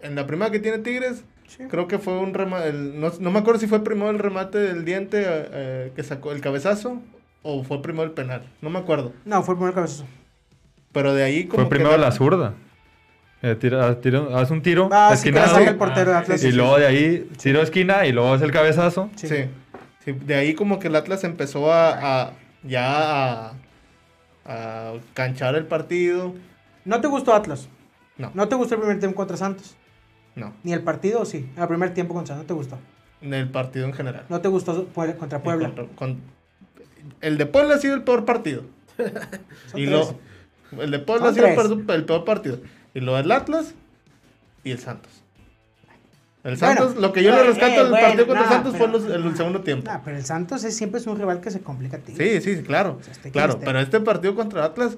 en la primera que tiene Tigres, Sí. creo que fue un remate. No, no me acuerdo si fue primero el remate del diente eh, eh, que sacó el cabezazo o fue primero el penal. No me acuerdo. No, fue el primer cabezazo. Pero de ahí como Fue que primero la zurda. Eh, tira- tira- haz un tiro, Ah, sí, el portero de Atlas. y luego de ahí tiro esquina y luego es el cabezazo. Sí. Sí. Sí, de ahí como que el Atlas empezó a, a- ya a, a canchar el partido. ¿No te gustó Atlas? No. ¿No te gustó el primer tiempo contra Santos? No, ¿Ni el partido sí? El primer tiempo contra Santos, ¿no te gustó? en el partido en general. ¿No te gustó contra Puebla? Contra- con- el de Puebla ha sido el peor partido. Y tres. lo, el de Puebla Son ha sido el tres. peor, el peor partido. Y lo del Atlas y el Santos. El Bueno, Santos, lo que yo le rescato eh, del bueno, partido contra Santos fue los- el, segundo tiempo. Pero el Santos es, siempre es un rival que se complica a ti. Sí, sí, claro. O sea, claro, pero este partido contra Atlas,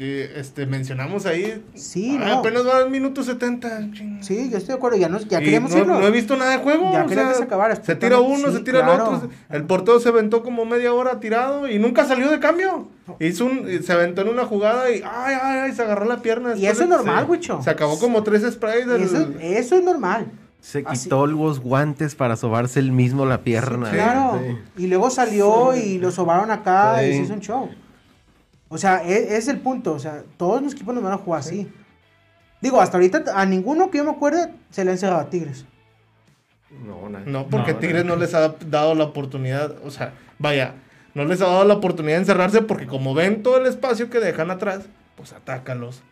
que este, mencionamos ahí, Sí, ah, no. apenas va al minuto 70. ching. Sí, yo estoy de acuerdo. Ya, nos, ya queríamos no, irnos. no he visto nada de juego. Ya o sea, que se acabara, Se tira uno, sí, se tira claro. el otro. El portero se aventó como media hora tirado y nunca salió de cambio. Hizo un, se aventó en una jugada y ay, ay, ay, se agarró la pierna. Y eso es normal. Wicho. Se acabó como tres sprays del... Eso, eso es normal. Se Así- quitó los guantes para sobarse el mismo la pierna. Claro. Sí. Y luego salió y lo sobaron acá y se hizo un show. O sea, e- es, el punto. O sea, todos los equipos nos van a jugar así. Digo, hasta ahorita a ninguno que yo me acuerde se le ha encerrado a Tigres. No, nada. No, porque No, Tigres no les ha dado la oportunidad, o sea, vaya, no les ha dado la oportunidad de encerrarse porque como ven todo el espacio que dejan atrás, pues atácalos.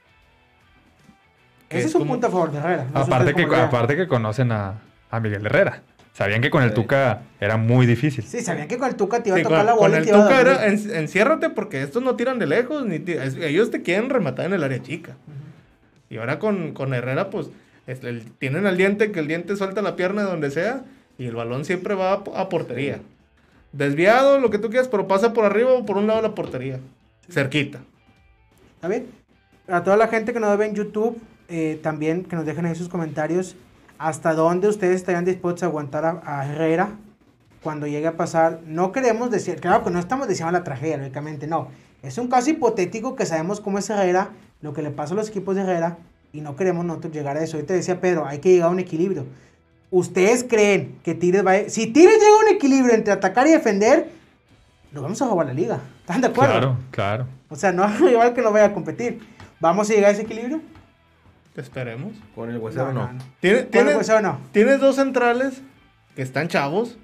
Ese es un como- punto a favor de Herrera. No Aparte que, aparte que conocen a, a Miguel Herrera. Sabían que con el. Tuca era muy difícil. Sí, sabían que con el Tuca te iba a Sí, tocar con, la con bola y el te iba a Tuca dar- era, en- enciérrate porque estos no tiran de lejos, ni es- ellos te quieren rematar en el área chica. Y ahora con, con Herrera, pues, es- el- tienen al diente, que el diente suelta la pierna de donde sea, y el balón siempre va a, a portería. Desviado, lo que tú quieras, pero pasa por arriba o por un lado de la portería. Cerquita. ¿Está bien? A toda la gente que nos ve en YouTube, eh, también que nos dejen ahí sus comentarios. ¿Hasta dónde ustedes estarían dispuestos a aguantar a, a Herrera cuando llegue a pasar? No queremos decir, claro que no estamos diciendo la tragedia, lógicamente, no. Es un caso hipotético que sabemos cómo es Herrera, lo que le pasa a los equipos de Herrera, y no queremos nosotros llegar a eso. Ahorita decía Pedro, hay que llegar a un equilibrio. ¿Ustedes creen que Tigres va a... Si Tigres llega a un equilibrio entre atacar y defender, nos vamos a jugar la liga. ¿Están de acuerdo? Claro, claro. O sea, no es un rival que no vaya a competir. ¿Vamos a llegar a ese equilibrio? Esperemos. Con el huesero no. Tiene- Bueno, Tienes, pues, ¿o no? tienes dos centrales que están chavos,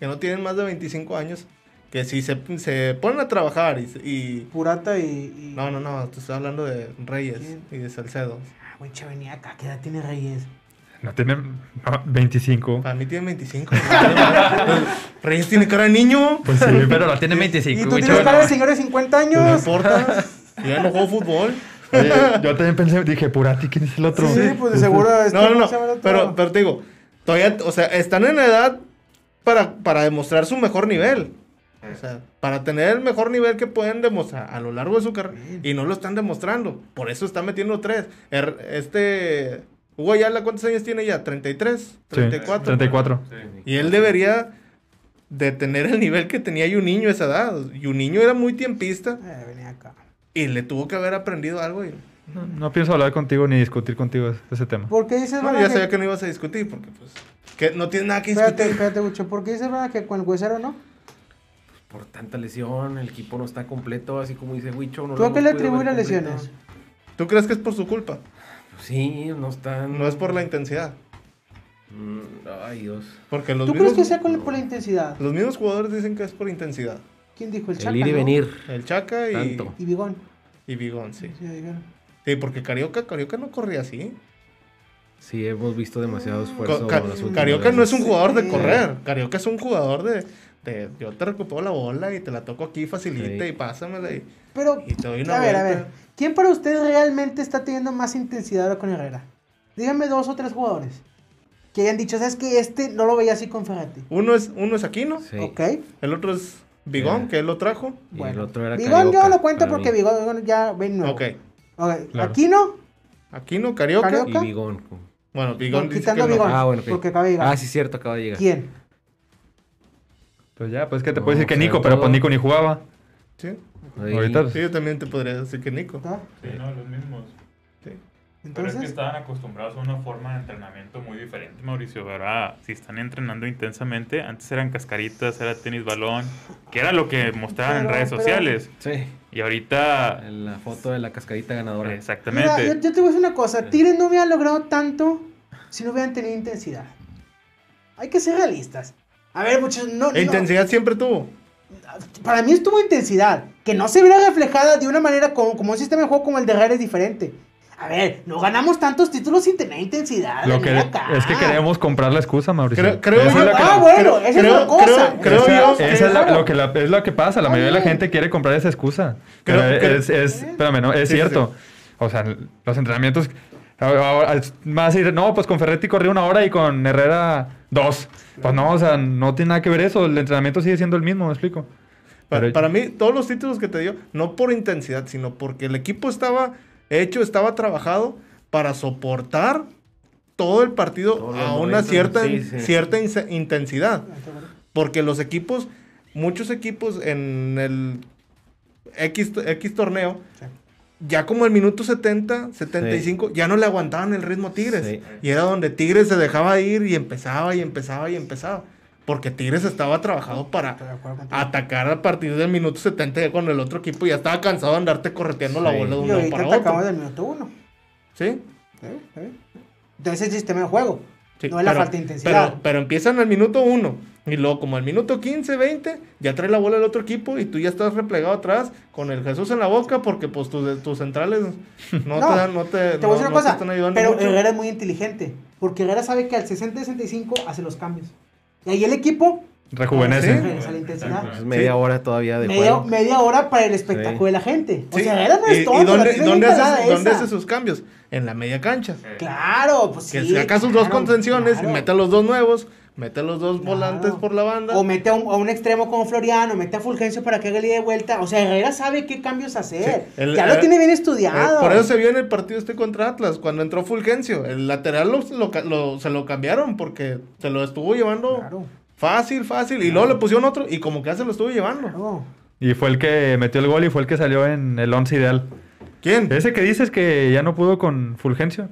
que no tienen más de 25 años, que si se, se ponen a trabajar y, y- Purata y... y- No, no, no, te estoy hablando de Reyes ¿Quién? y de Salcedo. Ah, güey, venía acá. ¿Qué edad tiene Reyes? No tienen no, 25. Para mí tiene 25. Reyes tiene cara de niño. Pues sí, pero no tiene 25. ¿Y tú tienes cara de señor de 50 No años? importa. Yo ya no juego fútbol. Oye, yo también pensé, dije, Purati, ¿quién es el otro? Sí, pues de seguro... este, No, no, ¿cómo no. otro? Pero, pero te digo, todavía, o sea, están en edad para, para demostrar su mejor nivel. O sea, para tener el mejor nivel que pueden demostrar a lo largo de su carrera. Y no lo están demostrando. Por eso está metiendo tres. Er- este. Hugo Ayala, ¿cuántos años tiene ya? ¿33? Sí, ¿34? 34. Y él debería de tener el nivel que tenía Juninho a esa edad. Juninho era muy tiempista Eh, venía acá. Y le tuvo que haber aprendido algo. Y, No, no pienso hablar contigo ni discutir contigo ese tema. ¿Por qué dices, no, ya que- sabía que no ibas a discutir porque pues que no tiene nada que Espérate, discutir. espérate, Gucho. ¿Por qué dices, Brana, que con el huesero no? Por tanta lesión, el equipo no está completo, así como dice Huicho. No ¿Tú lo a qué le atribuyes lesiones? ¿Tú crees que es por su culpa? Sí, no están. No es por la intensidad. Mm, Ay, Dios. Porque los ¿Tú mismos, crees que sea con, por la intensidad? los mismos jugadores dicen que es por intensidad. ¿Quién dijo? El El Chaca, ir y ¿no? venir. El Chaca y, Tanto. Y Bigón. y Bigón, sí. Sí, porque Carioca, Carioca no corría así. Sí, hemos visto demasiado Co- esfuerzo. Ca- Carioca no es un jugador de Sí. correr. Carioca es un jugador de, de yo te recupero la bola y te la toco aquí facilita Sí. y pásamela. Y, Pero, Y te doy una a ver, a ver. ¿Quién para usted realmente está teniendo más intensidad ahora con Herrera? Díganme dos o tres jugadores que hayan dicho, ¿sabes que Este no lo veía así con Ferretti. uno es uno es Aquino, Sí. ¿Ok? el otro es Bigón, Eh. que él lo trajo. Y el otro era Bigón yo lo cuento porque mí. Bigón ya ven nuevo. Ok. Ok, Claro. Aquino, Aquino, Carioca. Carioca. Y Bigón. Bueno, Bigón No, dice quitando que no. Bigón. Ah, bueno, ok. Porque acaba de llegar. Ah, sí, cierto, acaba de llegar. ¿Quién? Pues ya, pues que te No, puedo decir que sea, Nico, pero pues Nico ni jugaba. Sí. Ahorita pues, Sí, yo también te podría decir que Nico. ¿Ah? Sí, no, los mismos. Pero es que estaban acostumbrados a una forma de entrenamiento muy diferente, Mauricio. Ahora, si están entrenando intensamente, antes eran cascaritas, era tenis balón, que era lo que mostraban en redes pero- sociales. Sí, Y ahorita, en la foto de la cascadita ganadora. exactamente. mira, yo, yo te voy a decir una cosa. Tigres no hubiera logrado tanto si no hubieran tenido intensidad. Hay que ser realistas. A ver, muchachos, no, no. intensidad siempre tuvo. Para mí estuvo intensidad. Que no se viera reflejada de una manera como, como un sistema de juego como el de Herrera es diferente. A ver, no ganamos tantos títulos sin tener intensidad. lo que acá. es que queremos comprar la excusa, Mauricio. Creo- creo yo- es la que- Ah, bueno, creo- esa es una cosa. creo- creo Esa- yo- esa es la- lo, que la- es lo que pasa. La mayoría de la gente quiere comprar esa excusa. Creo- es, es, espérame, no, es Sí, sí, cierto. O sea, los entrenamientos. ahora Más ir, no, pues con Ferretti corrió una hora y con Herrera dos. Pues no, o sea, no tiene nada que ver eso. El entrenamiento sigue siendo el mismo, me explico. Pa- Pero- para mí, todos los títulos que te dio, no por intensidad, sino porque el equipo estaba hecho, estaba trabajado para soportar todo el partido a una cierta, sí, sí. cierta intensidad. Porque los equipos, muchos equipos en el X, X torneo, ya como el minuto 70, 75, ya no le aguantaban el ritmo a Tigres. Sí. Y era donde Tigres se dejaba ir y empezaba y empezaba y empezaba. Porque Tigres estaba trabajado para atacar a partir del minuto 70 ya con el otro equipo ya estaba cansado de andarte correteando la Sí. bola de un Y para atacamos otro. del minuto uno. ¿Sí? ¿Eh? ¿Eh? Entonces es el sistema de juego. Sí, no es la pero- falta de intensidad. Pero, pero empiezan al minuto 1 y luego como al minuto 15, 20 ya trae la bola el otro equipo y tú ya estás replegado atrás con el Jesús en la boca porque pues tus, tus centrales no, No, te dan, no te, Te voy a decir una te cosa, están ayudando pero mucho. Herrera es muy inteligente. Porque Herrera sabe que al 60-65 hace los cambios. Y ahí el equipo Rejuvenece. Sí. regresa la intensidad. Media hora todavía de Media, juego. media hora para el espectáculo Sí. de la gente. O Sí, sea, no y- es ¿Y, dónde, dónde hace, dónde sus cambios? En la media cancha. Claro, pues Que sí. saca sus dos contenciones claro. y mete a los dos nuevos, mete a los dos Claro. volantes por la banda. O mete a un, a un extremo como Floriano, mete a Fulgencio para que haga el ida de vuelta. O sea, Herrera sabe qué cambios hacer. Sí, el- ya lo eh, tiene bien Eh, estudiado. por eso se vio en el partido este contra Atlas, cuando entró Fulgencio. El lateral lo, lo ca- lo- se lo cambiaron porque se lo estuvo llevando Claro, fácil, fácil. Y luego le pusieron otro y como que ya se lo estuvo llevando. claro. Y fue el que metió el gol y fue el que salió en el once ideal. ¿Quién? Ese que dices que ya no pudo con Fulgencio.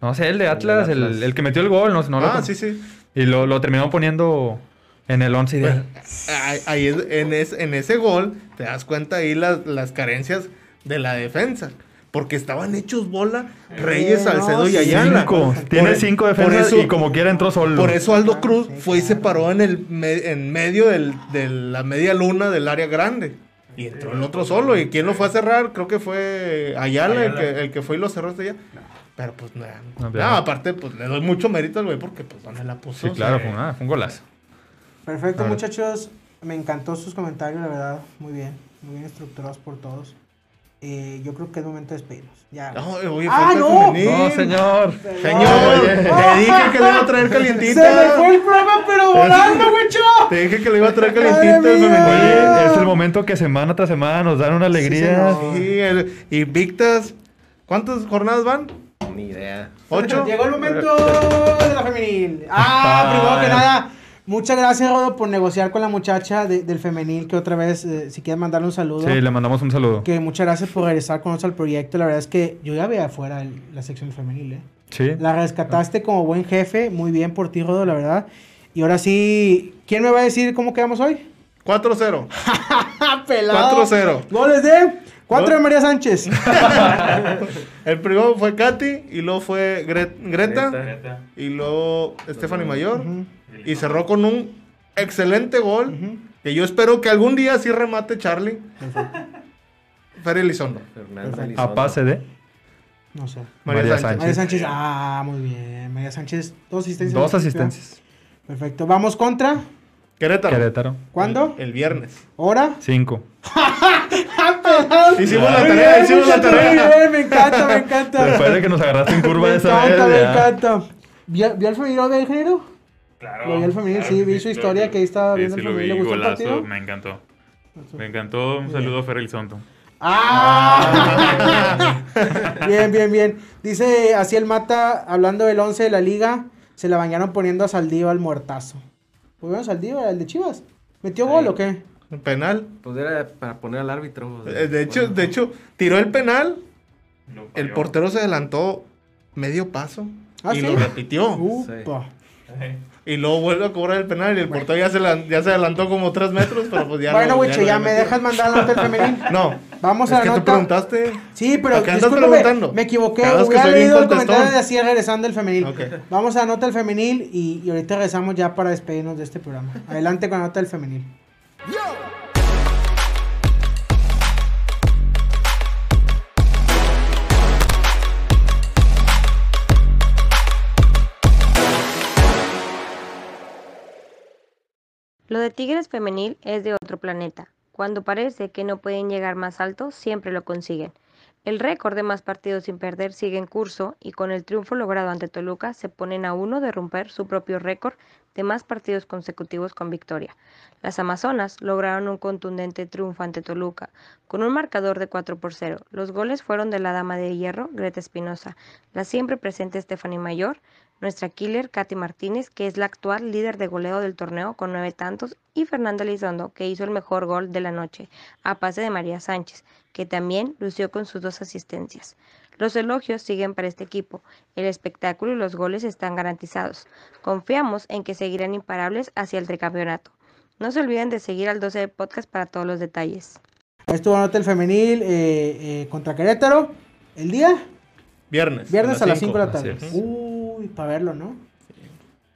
No sé, el de Atlas, el, Atlas. el que metió el gol, no, no lo ah, sí, sí. Y lo, lo terminaron poniendo en el once ideal. Ahí, ahí es- en, es- en ese gol te das cuenta ahí las, las carencias de la defensa. Porque estaban hechos bola Reyes, Eh, Salcedo no, y. Ayala. Cinco. Por- Tiene por- cinco defensas eso- y como quiera entró solo. Por eso Aldo Cruz sí, fue y se paró en, el me- en medio del- de la media luna del área grande. Y entró el otro solo. ¿Y quién lo fue a cerrar? Creo que fue Ayala, El, Ayala. que, el que fue y lo cerró hasta allá. Pero pues nada. No, No, aparte, pues le doy mucho mérito al güey porque pues donde la puso. Sí, claro, fue, una- fue un golazo. Perfecto, muchachos. Me encantó sus comentarios, la verdad. Muy bien. Muy bien estructurados por todos. Eh, yo creo que es momento de despedirnos. Ya. No, oye, ¡Ah, no! femenil. No, señor. Señor, Oye. te dije que le iba a traer Se me fue calientita. el programa, pero volando, güecho. Te dije que le iba a traer calientita el. Oye, es el momento que semana tras semana nos dan una alegría. señor. Sí, el- y Victas, ¿cuántas jornadas van? Ni idea. ¿Ocho? Llegó el momento de la femenil. Ah, primero que nada, muchas gracias, Rodo, por negociar con la muchacha de- del femenil. Que otra vez, eh, si quieres mandarle un saludo. Sí, le mandamos un saludo. Que muchas gracias por regresar con nosotros al proyecto. La verdad es que yo ya veía afuera el- la sección femenil, ¿eh? Sí. La rescataste como buen jefe. Muy bien por ti, Rodo, la verdad. Y ahora sí, ¿quién me va a decir cómo quedamos hoy? 4-0. Pelado. 4-0. Goles de 4 de. María Sánchez. El primero fue Katy y luego fue Gre- Greta, y luego Stephanie Mayor y cerró con un excelente gol ujú. que yo espero que algún día sí remate Charlie. Fer Elizondo. A pase de No sé. María, María Sánchez. María Sánchez. Ah, muy bien. María Sánchez, dos asistencias. dos asistencias. Perfecto. Vamos contra. Querétaro. Querétaro. ¿Cuándo? El viernes. ¿Hora? Cinco. Hicimos la tarea, bien, hicimos la tarea. me encanta, me encanta. Después de que nos agarraste en curva me esa encanta, vez. me ya. encanta. ¿Vio, el femenino del género? Claro. Lo vi al femenil, claro sí, vi su historia que ahí estaba sí, viendo sí el lo femenil. vi, ¿Le gustó el golazo, partido? me encantó. Me encantó. Un saludo a Fer Elizondo. ¡Ah! bien, bien, bien. Dice así el Mata, hablando del 11 de la liga, se la bañaron poniendo a Saldívar al muertazo. ¿Pues bueno, Saldívar, el de Chivas? ¿Metió gol o qué? Penal. Pues era para poner al árbitro. Eh, De hecho, de hecho, tiró el penal. El portero se adelantó medio paso. ¿Ah, y sí? lo repitió. Upa. Y luego vuelve a cobrar el penal y el portero ya se, la- ya se adelantó como tres metros, pero pues ya bueno, lo ya había me dejas mandar la nota del femenil. No. Vamos es a la que tú preguntaste. Sí, pero ¿A qué andas preguntando? me equivoqué. Hubiera leído el comentario de así regresando el femenil. Ok. Vamos a la nota del femenil y, y ahorita regresamos ya para despedirnos de este programa. Adelante con la nota del femenil. Lo de Tigres femenil es de otro planeta. Cuando parece que no pueden llegar más alto, siempre lo consiguen. El récord de más partidos sin perder sigue en curso y con el triunfo logrado ante Toluca se ponen a uno de romper su propio récord de más partidos consecutivos con victoria. Las Amazonas lograron un contundente triunfo ante Toluca con un marcador de 4 por 0. Los goles fueron de la dama de hierro, Greta Espinosa, la siempre presente Stephanie Mayor, nuestra killer Katy Martínez, que es la actual líder de goleo del torneo con nueve tantos, y Fernanda Elizondo, que hizo el mejor gol de la noche, a pase de María Sánchez, que también lució con sus dos asistencias. Los elogios siguen para este equipo, el espectáculo y los goles están garantizados. Confiamos en que seguirán imparables hacia el tricampeonato. No se olviden de seguir al 12 de podcast para todos los detalles. Estuvo nota del femenil eh, eh, contra Querétaro. ¿El día? Viernes. Viernes a las 5 de la tarde. Para verlo, ¿no?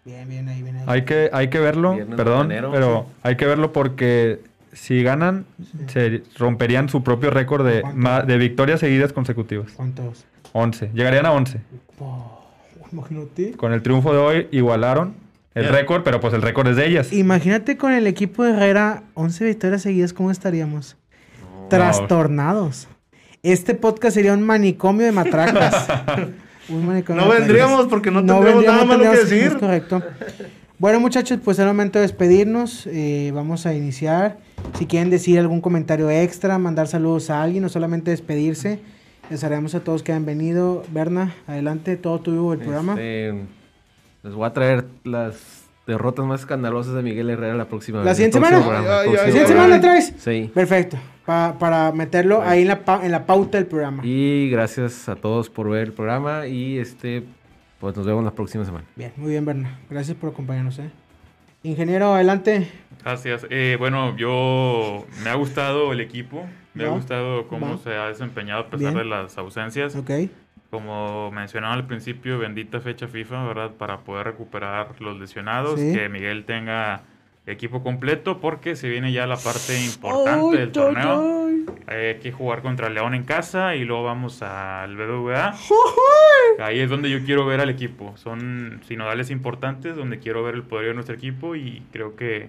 Bien, bien ahí, bien ahí. Hay que, hay que verlo, Viernes perdón, pero hay que verlo porque si ganan, se romperían su propio récord de, de victorias seguidas consecutivas. ¿Cuántos? 11. Llegarían a 11. Oh, imagínate. Con el triunfo de hoy igualaron el récord, pero pues el récord es de ellas. Imagínate con el equipo de Herrera, 11 victorias seguidas, ¿cómo estaríamos? Trastornados. Este podcast sería un manicomio de matracas. No vendríamos porque no tendríamos vendríamos, nada malo que decir. es correcto. Bueno, muchachos, pues es el momento de despedirnos. Eh, vamos a iniciar. Si quieren decir algún comentario extra, mandar saludos a alguien o solamente despedirse, les haremos a todos que han venido. Berna, adelante, todo tuyo el programa. Este, les voy a traer las derrotas más escandalosas de Miguel Herrera la próxima ¿La vez. siguiente el próximo semana? programa, el Ay, ay, próximo ay, ¿Siguiente semana la traes? Sí. Perfecto. Pa- para meterlo ahí en la, en la pauta del programa. Y gracias a todos por ver el programa y este pues nos vemos la próxima semana. Bien, muy bien, Berna. Gracias por acompañarnos. ¿eh? Ingeniero, adelante. Gracias. Eh, bueno, yo me ha gustado el equipo, me Va, ha gustado cómo va. se ha desempeñado a pesar Bien. de las ausencias. Ok. Como mencionaba al principio, bendita fecha FIFA, ¿verdad? Para poder recuperar los lesionados, Sí. que Miguel tenga equipo completo, porque se viene ya la parte importante del torneo. ay. Hay que jugar contra León en casa y luego vamos al BBVA. Ahí es donde yo quiero ver al equipo. Son sinodales importantes donde quiero ver el poder de nuestro equipo y creo que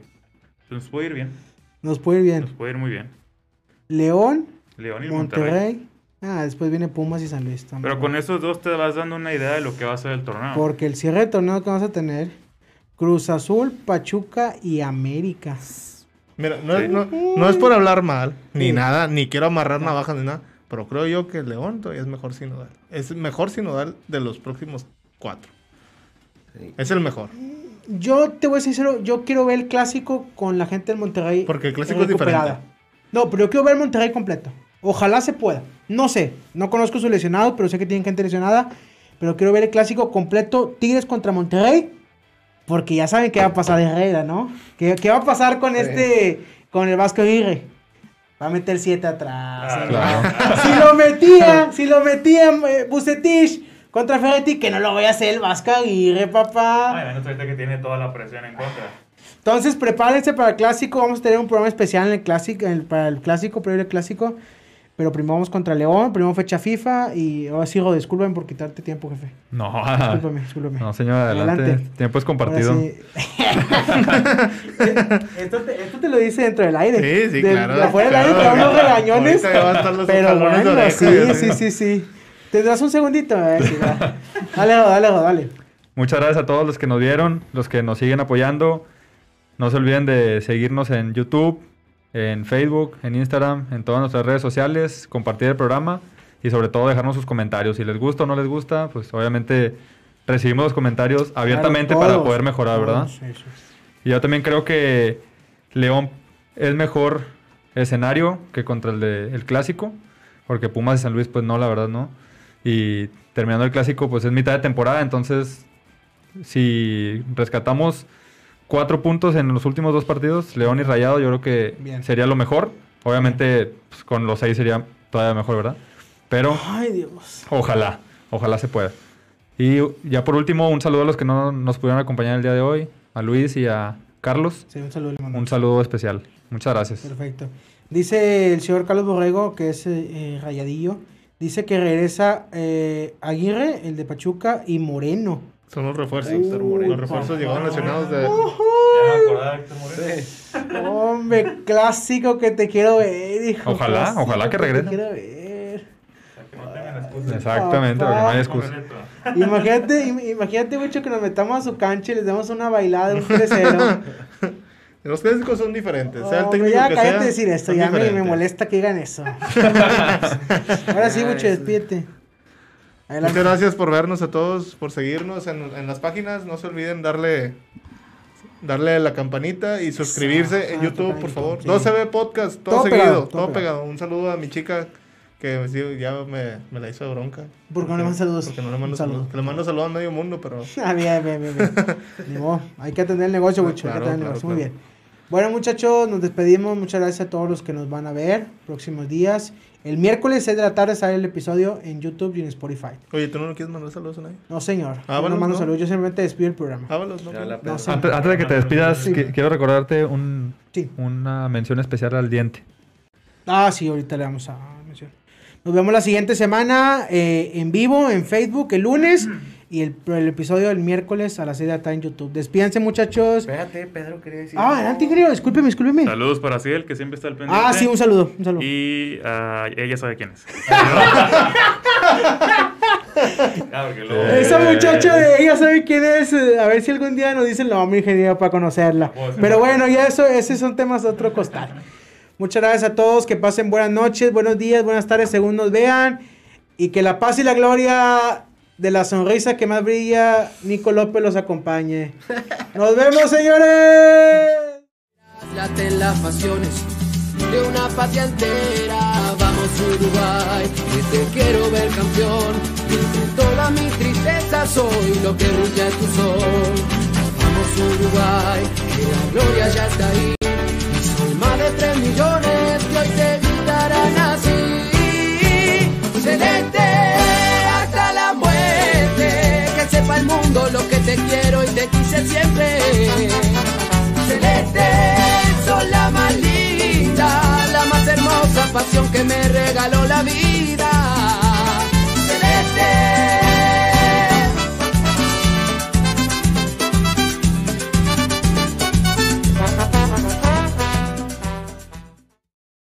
nos puede ir bien. Nos puede ir bien. Nos puede ir muy bien. León, León y Monterrey. Monterrey. Ah, después viene Pumas y San Luis. también. Pero con esos dos te vas dando una idea de lo que va a ser el torneo. Porque el cierre de torneo que vamos a tener, Cruz Azul, Pachuca y América. Mira, no, Sí. es- no, no es por hablar mal, ni Sí. nada, ni quiero amarrar navajas ni nada, pero creo yo que el León todavía es mejor sinodal. Es mejor sinodal de los próximos cuatro. Sí. Es el mejor. Yo te voy a ser sincero, yo quiero ver el clásico con la gente del Monterrey. Porque el clásico es diferente. No, pero yo quiero ver el Monterrey completo. Ojalá se pueda. No sé, no conozco sus lesionados, pero sé que tienen gente lesionada. Pero quiero ver el clásico completo, Tigres contra Monterrey. Porque ya saben qué va a pasar Herrera, ¿no? ¿Qué, qué va a pasar con este, con el Vasco Aguirre? Va a meter 7 atrás. Ah, claro. Si lo metía, si lo metía eh, Bucetich contra Ferretti, que no lo voy a hacer el Vasco Aguirre, papá. Ay, menos ahorita que tiene toda la presión en contra. Entonces, prepárense para el clásico. Vamos a tener un programa especial en el clásico, en el- para el clásico, previo al clásico. Pero primero vamos contra León, primero fecha FIFA. Y ahora sí, Rod, discúlpame por quitarte tiempo, jefe. No, Discúlpame, discúlpame. no señor, adelante. Adelante. Tiempo es compartido. sí. esto, te, esto te lo dice dentro del aire. Sí, sí, De- claro. De afuera del aire claro. te da unos regañones. Pero bueno, oreja, sí, sí, ya. sí, sí. ¿Tendrás un segundito? Eh, sí, dale, dale, dale. Muchas gracias a todos los que nos vieron, los que nos siguen apoyando. No se olviden de seguirnos en YouTube, en Facebook, en Instagram, en todas nuestras redes sociales, compartir el programa y sobre todo dejarnos sus comentarios. Si les gusta o no les gusta, pues obviamente recibimos los comentarios abiertamente Claro, para poder mejorar, ¿verdad? eso. Y yo también creo que León es mejor escenario que contra el de el clásico, porque Pumas y San Luis, pues no, la verdad no. Y terminando el clásico, pues es mitad de temporada, entonces si rescatamos cuatro puntos en los últimos dos partidos, León y Rayado, yo creo que Bien. sería lo mejor. Obviamente, pues, con los seis sería todavía mejor, ¿verdad? Pero Ay, Dios. Ojalá, ojalá se pueda. Y ya por último, un saludo a los que no nos pudieron acompañar el día de hoy, a Luis y a Carlos. Sí, un saludo. Un saludo especial. Muchas gracias. Perfecto. Dice el señor Carlos Borrego, que es eh, eh, rayadillo, dice que regresa eh, Aguirre, el de Pachuca, y Moreno. Son los refuerzos. Los refuerzos llegaron lesionados de. Hombre, clásico que te quiero ver, hijo. Ojalá, clásico ojalá que regrese. Te quiero ver. Exactamente, porque no hay excusa. Imagínate, im- imagínate mucho que nos metamos a su cancha y les demos una bailada, un 3-0. Los clásicos son diferentes. Sea el Hombre, técnico ya que cállate sea, de decir esto, ya me, me molesta que digan eso. Ahora sí, mucho, despídete. Adelante. Muchas gracias por vernos a todos, por seguirnos en, en las páginas. No se olviden darle darle la campanita y suscribirse en YouTube, por favor. sí. 12B Podcast, todo, Todo seguido, pegado, todo pegado. pegado. Un saludo a mi chica que ya me, me la hizo de bronca. ¿Por qué no le mandas saludos? Porque no le mando saludo. saludos. Que le mando saludos a medio mundo, pero... Ah, bien, bien, bien, bien. Ni modo, Hay que atender el negocio, mucho. hay que atender el claro, negocio. Muy claro. bien. Bueno, muchachos, nos despedimos. Muchas gracias a todos los que nos van a ver próximos días. El miércoles 6 de la tarde sale el episodio en YouTube y en Spotify. Oye, ¿tú no quieres mandar saludos a nadie? No, señor. Ah, yo bueno, no mando no. saludos. Yo simplemente despido el programa. Sé. Antes, antes de que te despidas, Sí. qui- quiero recordarte un- Sí. una mención especial al diente. Ah, sí, ahorita le vamos a mencionar. Nos vemos la siguiente semana eh, en vivo, en Facebook, el lunes. Y el, el episodio del miércoles a las 6 de la tarde en YouTube. Despídense, muchachos. Espérate, Pedro quería decir. Ah, adelante, querido. Discúlpeme, discúlpeme. Saludos para Ciel, que siempre está al pendiente. Ah, sí, un saludo. Un saludo. Y ah, ella sabe quién es. Ah, luego- Esa muchacha de ella sabe quién es. A ver si algún día nos dicen el nombre, ingeniero, para conocerla. Pero bueno, ya eso, esos son temas de otro costal. Muchas gracias a todos. Que pasen buenas noches, buenos días, buenas tardes, según nos vean. Y que la paz y la gloria de la sonrisa que más brilla, Nico López los acompañe. Nos vemos, señores. Laten las pasiones de una patria entera. Vamos Uruguay, que te quiero ver campeón. Toda mi tristeza soy lo que brilla en tu sol. Vamos Uruguay, que la gloria ya está ahí. Soy más de tres millones mundo lo que te quiero y te quise siempre. Celeste, sos la más linda, la más hermosa pasión que me regaló la vida.